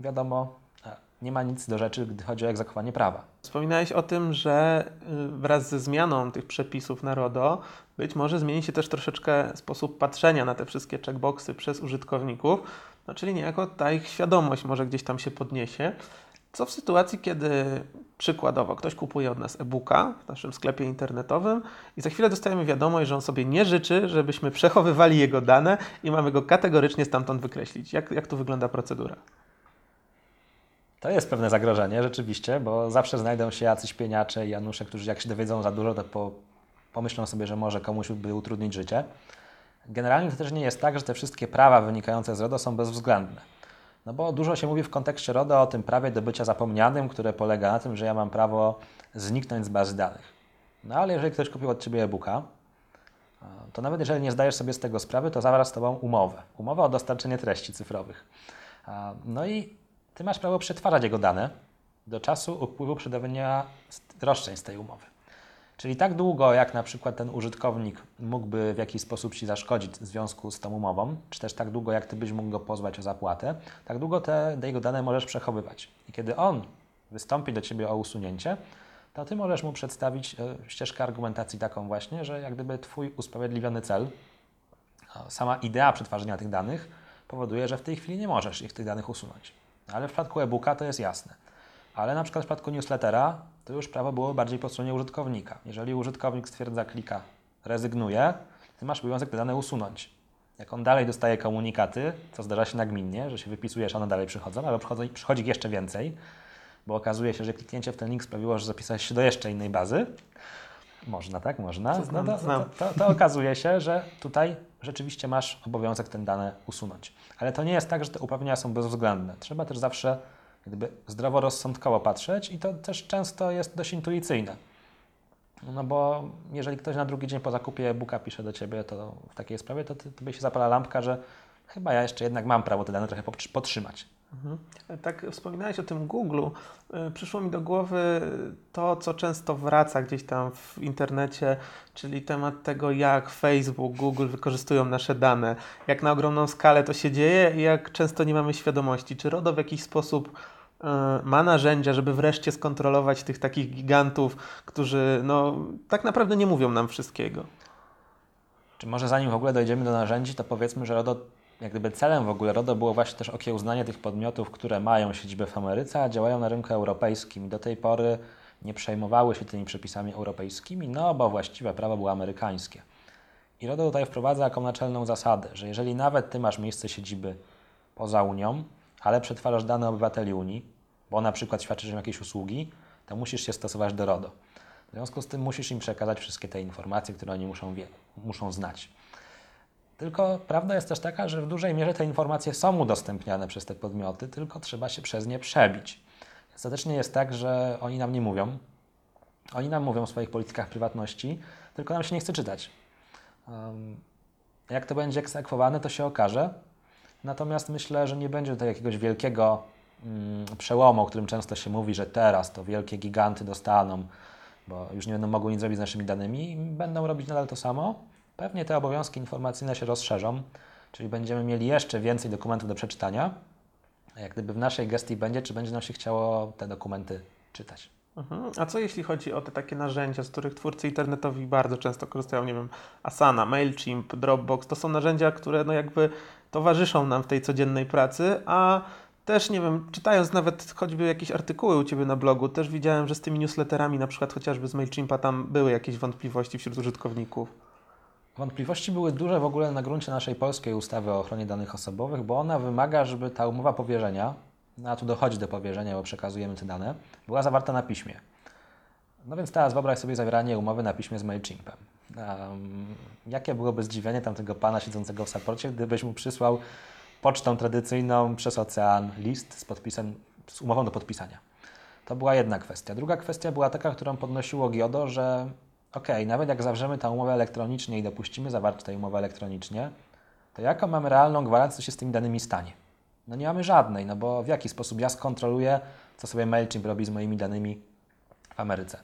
wiadomo, e, nie ma nic do rzeczy, gdy chodzi o egzekwowanie prawa. Wspominałeś o tym, że y, wraz ze zmianą tych przepisów na RODO być może zmieni się też troszeczkę sposób patrzenia na te wszystkie checkboxy przez użytkowników. No, czyli niejako ta ich świadomość może gdzieś tam się podniesie. Co w sytuacji, kiedy przykładowo ktoś kupuje od nas e-booka w naszym sklepie internetowym i za chwilę dostajemy wiadomość, że on sobie nie życzy, żebyśmy przechowywali jego dane i mamy go kategorycznie stamtąd wykreślić. Jak, jak tu wygląda procedura? To jest pewne zagrożenie, rzeczywiście, bo zawsze znajdą się jacyś pieniacze i Janusze, którzy jak się dowiedzą za dużo, to po, pomyślą sobie, że może komuś by utrudnić życie. Generalnie to też nie jest tak, że te wszystkie prawa wynikające z RODO są bezwzględne. No bo dużo się mówi w kontekście RODO o tym prawie do bycia zapomnianym, które polega na tym, że ja mam prawo zniknąć z bazy danych. No ale jeżeli ktoś kupił od Ciebie e-booka, to nawet jeżeli nie zdajesz sobie z tego sprawy, to zawarł z Tobą umowę. Umowę o dostarczenie treści cyfrowych. No i Ty masz prawo przetwarzać jego dane do czasu upływu przedawnienia roszczeń z tej umowy. Czyli tak długo, jak na przykład ten użytkownik mógłby w jakiś sposób Ci zaszkodzić w związku z tą umową, czy też tak długo, jak Ty byś mógł go pozwać o zapłatę, tak długo te jego dane możesz przechowywać. I kiedy on wystąpi do Ciebie o usunięcie, to Ty możesz mu przedstawić e, ścieżkę argumentacji taką właśnie, że jak gdyby Twój usprawiedliwiony cel, sama idea przetwarzania tych danych powoduje, że w tej chwili nie możesz ich tych danych usunąć. Ale w przypadku e-booka to jest jasne. Ale na przykład w przypadku newslettera to już prawo było bardziej po stronie użytkownika. Jeżeli użytkownik stwierdza klika, rezygnuje, ty masz obowiązek te dane usunąć. Jak on dalej dostaje komunikaty, co zdarza się nagminnie, że się wypisujesz, one dalej przychodzą, ale przychodzi, przychodzi jeszcze więcej, bo okazuje się, że kliknięcie w ten link sprawiło, że zapisałeś się do jeszcze innej bazy. Można, tak? Można. No to, to, to, to okazuje się, że tutaj rzeczywiście masz obowiązek ten dane usunąć. Ale to nie jest tak, że te uprawnienia są bezwzględne. Trzeba też zawsze gdyby zdroworozsądkowo patrzeć i to też często jest dość intuicyjne. No bo jeżeli ktoś na drugi dzień po zakupie e-booka pisze do Ciebie to w takiej sprawie, to Tobie się zapala lampka, że chyba ja jeszcze jednak mam prawo te dane trochę podtrzymać. Mhm. Tak wspominałeś o tym Google. E, przyszło mi do głowy to, co często wraca gdzieś tam w internecie, czyli temat tego, jak Facebook, Google wykorzystują nasze dane, jak na ogromną skalę to się dzieje i jak często nie mamy świadomości. Czy RODO w jakiś sposób ma narzędzia, żeby wreszcie skontrolować tych takich gigantów, którzy no, tak naprawdę nie mówią nam wszystkiego. Czy może zanim w ogóle dojdziemy do narzędzi, to powiedzmy, że RODO, jak gdyby celem w ogóle RODO było właśnie też okiełznanie tych podmiotów, które mają siedzibę w Ameryce, a działają na rynku europejskim. Do tej pory nie przejmowały się tymi przepisami europejskimi, no bo właściwe prawo było amerykańskie. I RODO tutaj wprowadza taką naczelną zasadę, że jeżeli nawet Ty masz miejsce siedziby poza Unią, ale przetwarzasz dane obywateli Unii, bo na przykład świadczysz im jakieś usługi, to musisz się stosować do RODO. W związku z tym musisz im przekazać wszystkie te informacje, które oni muszą, wie, muszą znać. Tylko prawda jest też taka, że w dużej mierze te informacje są udostępniane przez te podmioty, tylko trzeba się przez nie przebić. Ostatecznie jest tak, że oni nam nie mówią. Oni nam mówią o swoich politykach prywatności, tylko nam się nie chce czytać. Jak to będzie egzekwowane, to się okaże. Natomiast myślę, że nie będzie tutaj jakiegoś wielkiego przełomu, o którym często się mówi, że teraz to wielkie giganty dostaną, bo już nie będą mogły nic zrobić z naszymi danymi, będą robić nadal to samo. Pewnie te obowiązki informacyjne się rozszerzą, czyli będziemy mieli jeszcze więcej dokumentów do przeczytania. Jak gdyby w naszej gestii będzie, czy będzie nam się chciało te dokumenty czytać. Mhm. A co jeśli chodzi o te takie narzędzia, z których twórcy internetowi bardzo często korzystają, nie wiem, Asana, MailChimp, Dropbox, to są narzędzia, które no jakby towarzyszą nam w tej codziennej pracy, a też, nie wiem, czytając nawet choćby jakieś artykuły u Ciebie na blogu, też widziałem, że z tymi newsletterami, na przykład chociażby z MailChimpa, tam były jakieś wątpliwości wśród użytkowników. Wątpliwości były duże w ogóle na gruncie naszej polskiej ustawy o ochronie danych osobowych, bo ona wymaga, żeby ta umowa powierzenia, no a tu dochodzi do powierzenia, bo przekazujemy te dane, była zawarta na piśmie. No więc teraz wyobraź sobie zawieranie umowy na piśmie z MailChimpem. Um, jakie byłoby zdziwienie tamtego pana siedzącego w saporcie, gdybyś mu przysłał pocztą tradycyjną przez ocean list z podpisem, z umową do podpisania. To była jedna kwestia. Druga kwestia była taka, którą podnosiło GIODO, że ok, nawet jak zawrzemy tę umowę elektronicznie i dopuścimy zawarcie tej umowy elektronicznie, to jaką mamy realną gwarancję, co się z tymi danymi stanie? No nie mamy żadnej, no bo w jaki sposób ja skontroluję, co sobie MailChimp robi z moimi danymi w Ameryce.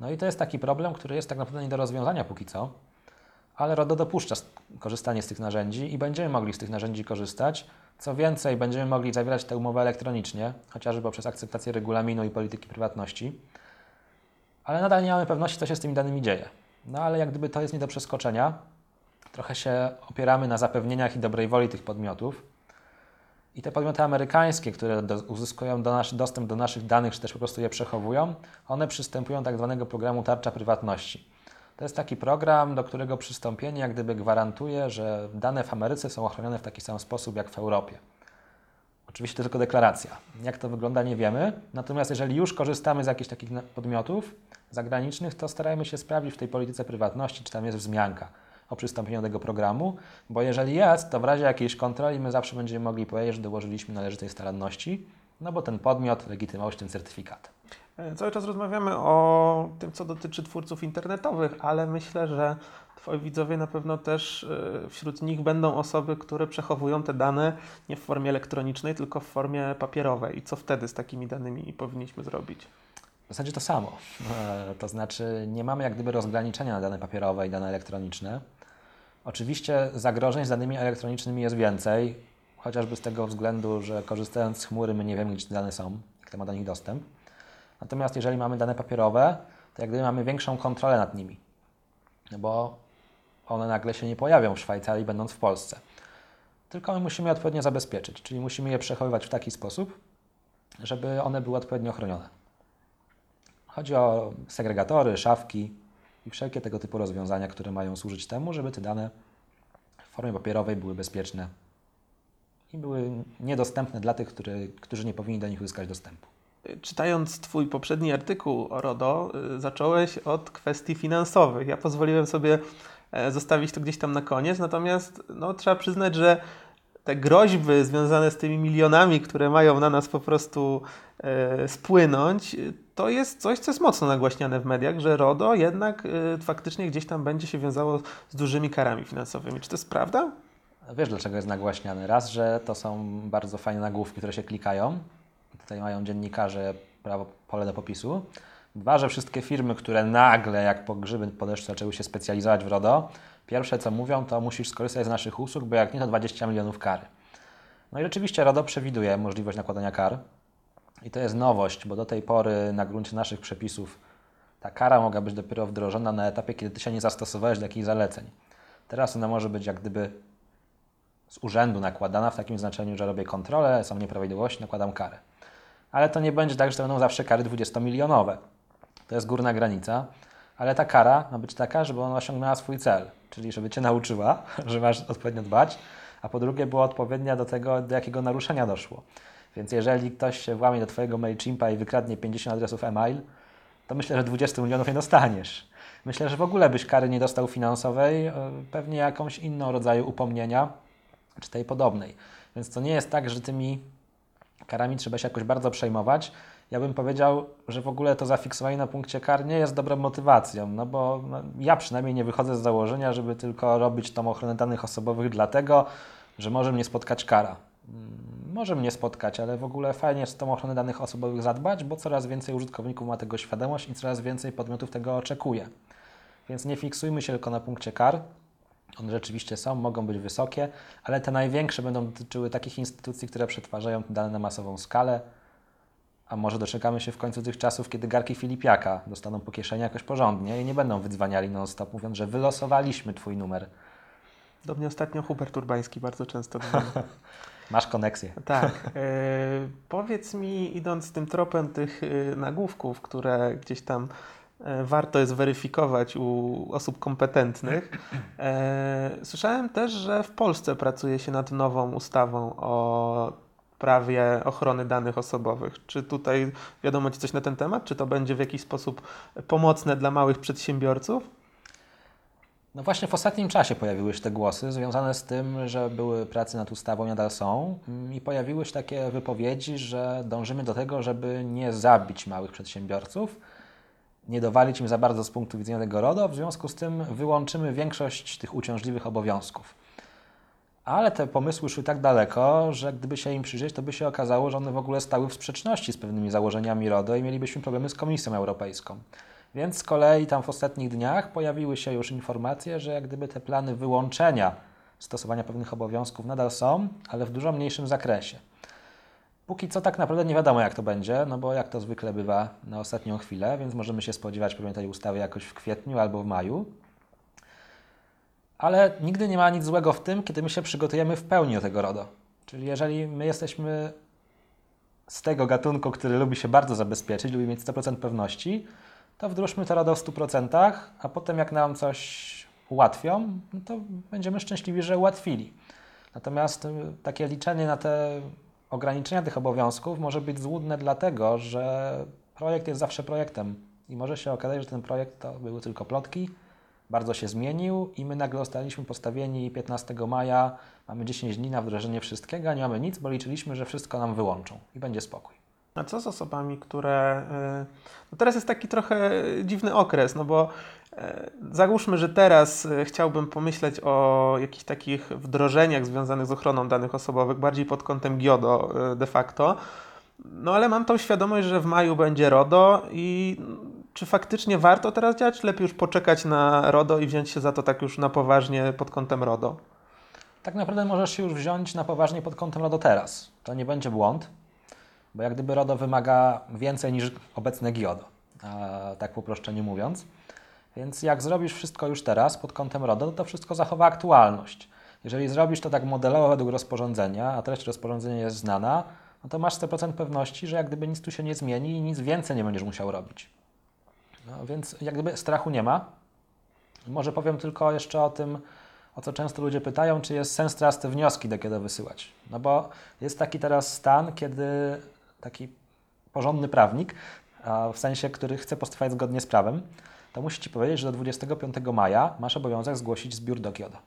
No i to jest taki problem, który jest tak naprawdę nie do rozwiązania póki co, ale RODO dopuszcza korzystanie z tych narzędzi i będziemy mogli z tych narzędzi korzystać. Co więcej, będziemy mogli zawierać tę umowę elektronicznie, chociażby poprzez akceptację regulaminu i polityki prywatności, ale nadal nie mamy pewności, co się z tymi danymi dzieje. No ale jak gdyby to jest nie do przeskoczenia, trochę się opieramy na zapewnieniach i dobrej woli tych podmiotów. I te podmioty amerykańskie, które do, uzyskują do nasz, dostęp do naszych danych, czy też po prostu je przechowują, one przystępują do tak zwanego programu tarcza prywatności. To jest taki program, do którego przystąpienie jak gdyby gwarantuje, że dane w Ameryce są ochronione w taki sam sposób jak w Europie. Oczywiście to tylko deklaracja. Jak to wygląda, nie wiemy. Natomiast jeżeli już korzystamy z jakichś takich podmiotów zagranicznych, to starajmy się sprawdzić w tej polityce prywatności, czy tam jest wzmianka o przystąpieniu do tego programu, bo jeżeli jest, to w razie jakiejś kontroli my zawsze będziemy mogli powiedzieć, że dołożyliśmy należytej staranności, no bo ten podmiot legitymował ten certyfikat. E, cały czas rozmawiamy o tym, co dotyczy twórców internetowych, ale myślę, że Twoi widzowie na pewno też e, wśród nich będą osoby, które przechowują te dane nie w formie elektronicznej, tylko w formie papierowej. I co wtedy z takimi danymi powinniśmy zrobić? W zasadzie to samo. E, to znaczy, nie mamy jak gdyby rozgraniczenia na dane papierowe i dane elektroniczne. Oczywiście zagrożeń z danymi elektronicznymi jest więcej, chociażby z tego względu, że korzystając z chmury my nie wiemy, gdzie te dane są, kto ma do nich dostęp. Natomiast jeżeli mamy dane papierowe, to jak gdyby mamy większą kontrolę nad nimi, bo one nagle się nie pojawią w Szwajcarii, będąc w Polsce. Tylko my musimy je odpowiednio zabezpieczyć, czyli musimy je przechowywać w taki sposób, żeby one były odpowiednio chronione. Chodzi o segregatory, szafki i wszelkie tego typu rozwiązania, które mają służyć temu, żeby te dane w formie papierowej były bezpieczne i były niedostępne dla tych, który, którzy nie powinni do nich uzyskać dostępu. Czytając Twój poprzedni artykuł o RODO, y, zacząłeś od kwestii finansowych. Ja pozwoliłem sobie e, zostawić to gdzieś tam na koniec, natomiast no, trzeba przyznać, że te groźby związane z tymi milionami, które mają na nas po prostu e, spłynąć, to jest coś, co jest mocno nagłaśniane w mediach, że RODO jednak e, faktycznie gdzieś tam będzie się wiązało z dużymi karami finansowymi. Czy to jest prawda? Wiesz, dlaczego jest nagłaśniany? Raz, że to są bardzo fajne nagłówki, które się klikają, tutaj mają dziennikarze prawo, pole do popisu. Dwa, że wszystkie firmy, które nagle, jak po grzyby po deszczu, zaczęły się specjalizować w RODO, pierwsze co mówią, to musisz skorzystać z naszych usług, bo jak nie, to 20 milionów kary. No i rzeczywiście RODO przewiduje możliwość nakładania kar. I to jest nowość, bo do tej pory na gruncie naszych przepisów ta kara mogła być dopiero wdrożona na etapie, kiedy ty się nie zastosowałeś do jakichś zaleceń. Teraz ona może być jak gdyby z urzędu nakładana w takim znaczeniu, że robię kontrolę, są nieprawidłowości, nakładam karę. Ale to nie będzie tak, że to będą zawsze kary 20-milionowe. To jest górna granica, ale ta kara ma być taka, żeby ona osiągnęła swój cel, czyli żeby Cię nauczyła, że masz odpowiednio dbać, a po drugie była odpowiednia do tego, do jakiego naruszenia doszło. Więc jeżeli ktoś się włamie do Twojego MailChimpa i wykradnie 50 adresów e-mail, to myślę, że 20 milionów nie dostaniesz. Myślę, że w ogóle byś kary nie dostał finansowej, e, pewnie jakąś inną rodzaju upomnienia, czy tej podobnej. Więc to nie jest tak, że tymi karami trzeba się jakoś bardzo przejmować. Ja bym powiedział, że w ogóle to zafiksowanie na punkcie kar nie jest dobrą motywacją, no bo no, ja przynajmniej nie wychodzę z założenia, żeby tylko robić tą ochronę danych osobowych dlatego, że może mnie spotkać kara. Mm, może mnie spotkać, ale w ogóle fajnie jest tą ochronę danych osobowych zadbać, bo coraz więcej użytkowników ma tego świadomość i coraz więcej podmiotów tego oczekuje. Więc nie fiksujmy się tylko na punkcie kar, one rzeczywiście są, mogą być wysokie, ale te największe będą dotyczyły takich instytucji, które przetwarzają dane na masową skalę. A może doczekamy się w końcu tych czasów, kiedy garki Filipiaka dostaną po kieszeni jakoś porządnie i nie będą wydzwaniali non-stop, mówiąc, że wylosowaliśmy Twój numer. Do mnie ostatnio Hubert Urbański bardzo często Masz koneksję. Tak. E, powiedz mi, idąc tym tropem tych e, nagłówków, które gdzieś tam warto jest weryfikować u osób kompetentnych. E, słyszałem też, że w Polsce pracuje się nad nową ustawą o prawie ochrony danych osobowych. Czy tutaj wiadomo Ci coś na ten temat? Czy to będzie w jakiś sposób pomocne dla małych przedsiębiorców? No właśnie w ostatnim czasie pojawiły się te głosy związane z tym, że były prace nad ustawą, nadal są i pojawiły się takie wypowiedzi, że dążymy do tego, żeby nie zabić małych przedsiębiorców, nie dowalić im za bardzo z punktu widzenia tego RODO, w związku z tym wyłączymy większość tych uciążliwych obowiązków. Ale te pomysły szły tak daleko, że gdyby się im przyjrzeć, to by się okazało, że one w ogóle stały w sprzeczności z pewnymi założeniami RODO i mielibyśmy problemy z Komisją Europejską. Więc z kolei tam w ostatnich dniach pojawiły się już informacje, że jak gdyby te plany wyłączenia stosowania pewnych obowiązków nadal są, ale w dużo mniejszym zakresie. Póki co tak naprawdę nie wiadomo, jak to będzie, no bo jak to zwykle bywa na ostatnią chwilę, więc możemy się spodziewać pewnie tej ustawy jakoś w kwietniu albo w maju. Ale nigdy nie ma nic złego w tym, kiedy my się przygotujemy w pełni do tego RODO. Czyli jeżeli my jesteśmy z tego gatunku, który lubi się bardzo zabezpieczyć, lubi mieć 100% pewności, to wdróżmy to RODO w 100%, a potem jak nam coś ułatwią, no to będziemy szczęśliwi, że ułatwili. Natomiast y, takie liczenie na te ograniczenia tych obowiązków może być złudne dlatego, że projekt jest zawsze projektem i może się okazać, że ten projekt to były tylko plotki, bardzo się zmienił i my nagle zostaliśmy postawieni 15 maja, mamy 10 dni na wdrożenie wszystkiego, a nie mamy nic, bo liczyliśmy, że wszystko nam wyłączą i będzie spokój. A co z osobami, które. Y, no teraz jest taki trochę dziwny okres, no bo załóżmy, że teraz e, chciałbym pomyśleć o jakichś takich wdrożeniach związanych z ochroną danych osobowych, bardziej pod kątem GIODO e, de facto. No ale mam tą świadomość, że w maju będzie RODO i czy faktycznie warto teraz działać, lepiej już poczekać na RODO i wziąć się za to tak już na poważnie pod kątem RODO? Tak naprawdę możesz się już wziąć na poważnie pod kątem RODO teraz. To nie będzie błąd, bo jak gdyby RODO wymaga więcej niż obecne GIODO, tak po uproszczeniu mówiąc. Więc jak zrobisz wszystko już teraz pod kątem RODO, to, to wszystko zachowa aktualność. Jeżeli zrobisz to tak modelowo według rozporządzenia, a treść rozporządzenia jest znana, no to masz 100% pewności, że jak gdyby nic tu się nie zmieni i nic więcej nie będziesz musiał robić. No, więc jak gdyby strachu nie ma. Może powiem tylko jeszcze o tym, o co często ludzie pytają, czy jest sens teraz te wnioski do kiedy wysyłać. No bo jest taki teraz stan, kiedy taki porządny prawnik, w sensie, który chce postępować zgodnie z prawem, to musi Ci powiedzieć, że do 25 maja masz obowiązek zgłosić zbiór do GIODO.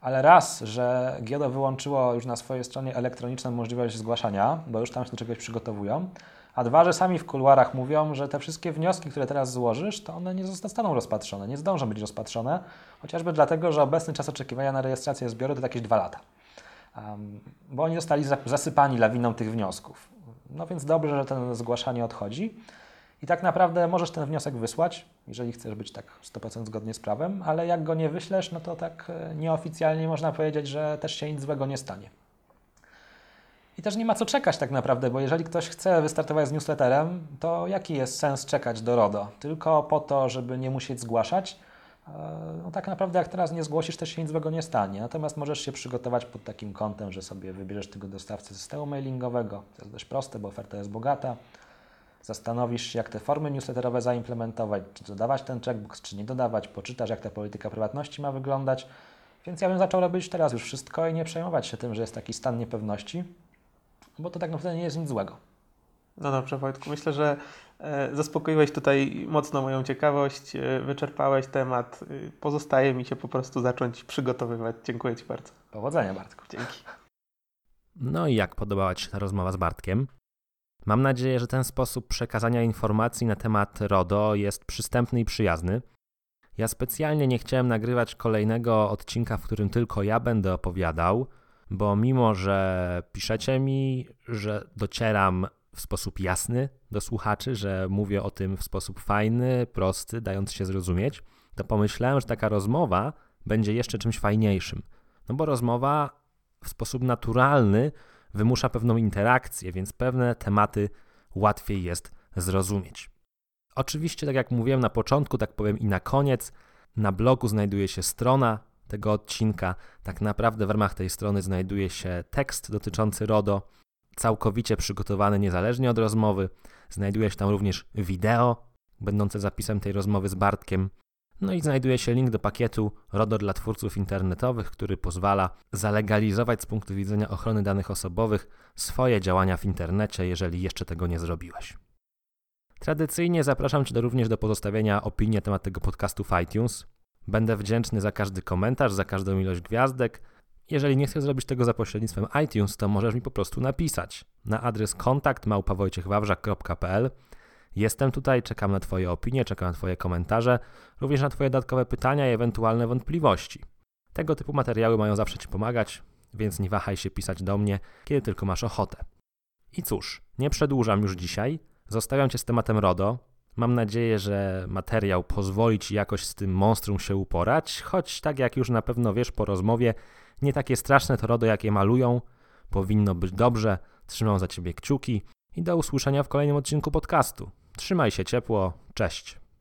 Ale raz, że GIODO wyłączyło już na swojej stronie elektroniczną możliwość zgłaszania, bo już tam się do czegoś przygotowują, a dwa, że sami w kuluarach mówią, że te wszystkie wnioski, które teraz złożysz, to one nie zostaną rozpatrzone, nie zdążą być rozpatrzone, chociażby dlatego, że obecny czas oczekiwania na rejestrację zbioru to jakieś dwa lata. Um, bo oni zostali zasypani lawiną tych wniosków. No więc dobrze, że ten zgłaszanie odchodzi. I tak naprawdę możesz ten wniosek wysłać, jeżeli chcesz być tak 100% zgodnie z prawem, ale jak go nie wyślesz, no to tak e, nieoficjalnie można powiedzieć, że też się nic złego nie stanie. I też nie ma co czekać tak naprawdę, bo jeżeli ktoś chce wystartować z newsletterem, to jaki jest sens czekać do RODO? Tylko po to, żeby nie musieć zgłaszać? E, no tak naprawdę jak teraz nie zgłosisz, to się nic złego nie stanie. Natomiast możesz się przygotować pod takim kątem, że sobie wybierzesz tego dostawcę systemu mailingowego. To jest dość proste, bo oferta jest bogata. Zastanowisz się, jak te formy newsletterowe zaimplementować, czy dodawać ten checkbox, czy nie dodawać, poczytasz, jak ta polityka prywatności ma wyglądać. Więc ja bym zaczął robić teraz już wszystko i nie przejmować się tym, że jest taki stan niepewności, bo to tak naprawdę nie jest nic złego. No dobrze, Wojtku, myślę, że e, zaspokoiłeś tutaj mocno moją ciekawość, e, wyczerpałeś temat. E, pozostaje mi się po prostu zacząć przygotowywać. Dziękuję Ci bardzo. Powodzenia, Bartku. Dzięki. No i jak podobała Ci się ta rozmowa z Bartkiem? Mam nadzieję, że ten sposób przekazania informacji na temat RODO jest przystępny i przyjazny. Ja specjalnie nie chciałem nagrywać kolejnego odcinka, w którym tylko ja będę opowiadał, bo mimo, że piszecie mi, że docieram w sposób jasny do słuchaczy, że mówię o tym w sposób fajny, prosty, dając się zrozumieć, to pomyślałem, że taka rozmowa będzie jeszcze czymś fajniejszym. No bo rozmowa w sposób naturalny wymusza pewną interakcję, więc pewne tematy łatwiej jest zrozumieć. Oczywiście, tak jak mówiłem na początku, tak powiem i na koniec, na blogu znajduje się strona tego odcinka. Tak naprawdę w ramach tej strony znajduje się tekst dotyczący RODO, całkowicie przygotowany niezależnie od rozmowy. Znajduje się tam również wideo, będące zapisem tej rozmowy z Bartkiem. No i znajduje się link do pakietu RODO dla twórców internetowych, który pozwala zalegalizować z punktu widzenia ochrony danych osobowych swoje działania w internecie, jeżeli jeszcze tego nie zrobiłeś. Tradycyjnie zapraszam Cię również do pozostawienia opinii na temat tego podcastu w iTunes. Będę wdzięczny za każdy komentarz, za każdą ilość gwiazdek. Jeżeli nie chcesz zrobić tego za pośrednictwem iTunes, to możesz mi po prostu napisać na adres kontakt małpawojciechwawrzak.pl Jestem tutaj, czekam na Twoje opinie, czekam na Twoje komentarze, również na Twoje dodatkowe pytania i ewentualne wątpliwości. Tego typu materiały mają zawsze Ci pomagać, więc nie wahaj się pisać do mnie, kiedy tylko masz ochotę. I cóż, nie przedłużam już dzisiaj. Zostawiam Cię z tematem RODO. Mam nadzieję, że materiał pozwoli Ci jakoś z tym monstrum się uporać, choć tak jak już na pewno wiesz po rozmowie, nie takie straszne to RODO, jakie malują. Powinno być dobrze. Trzymam za Ciebie kciuki i do usłyszenia w kolejnym odcinku podcastu. Trzymaj się ciepło. Cześć.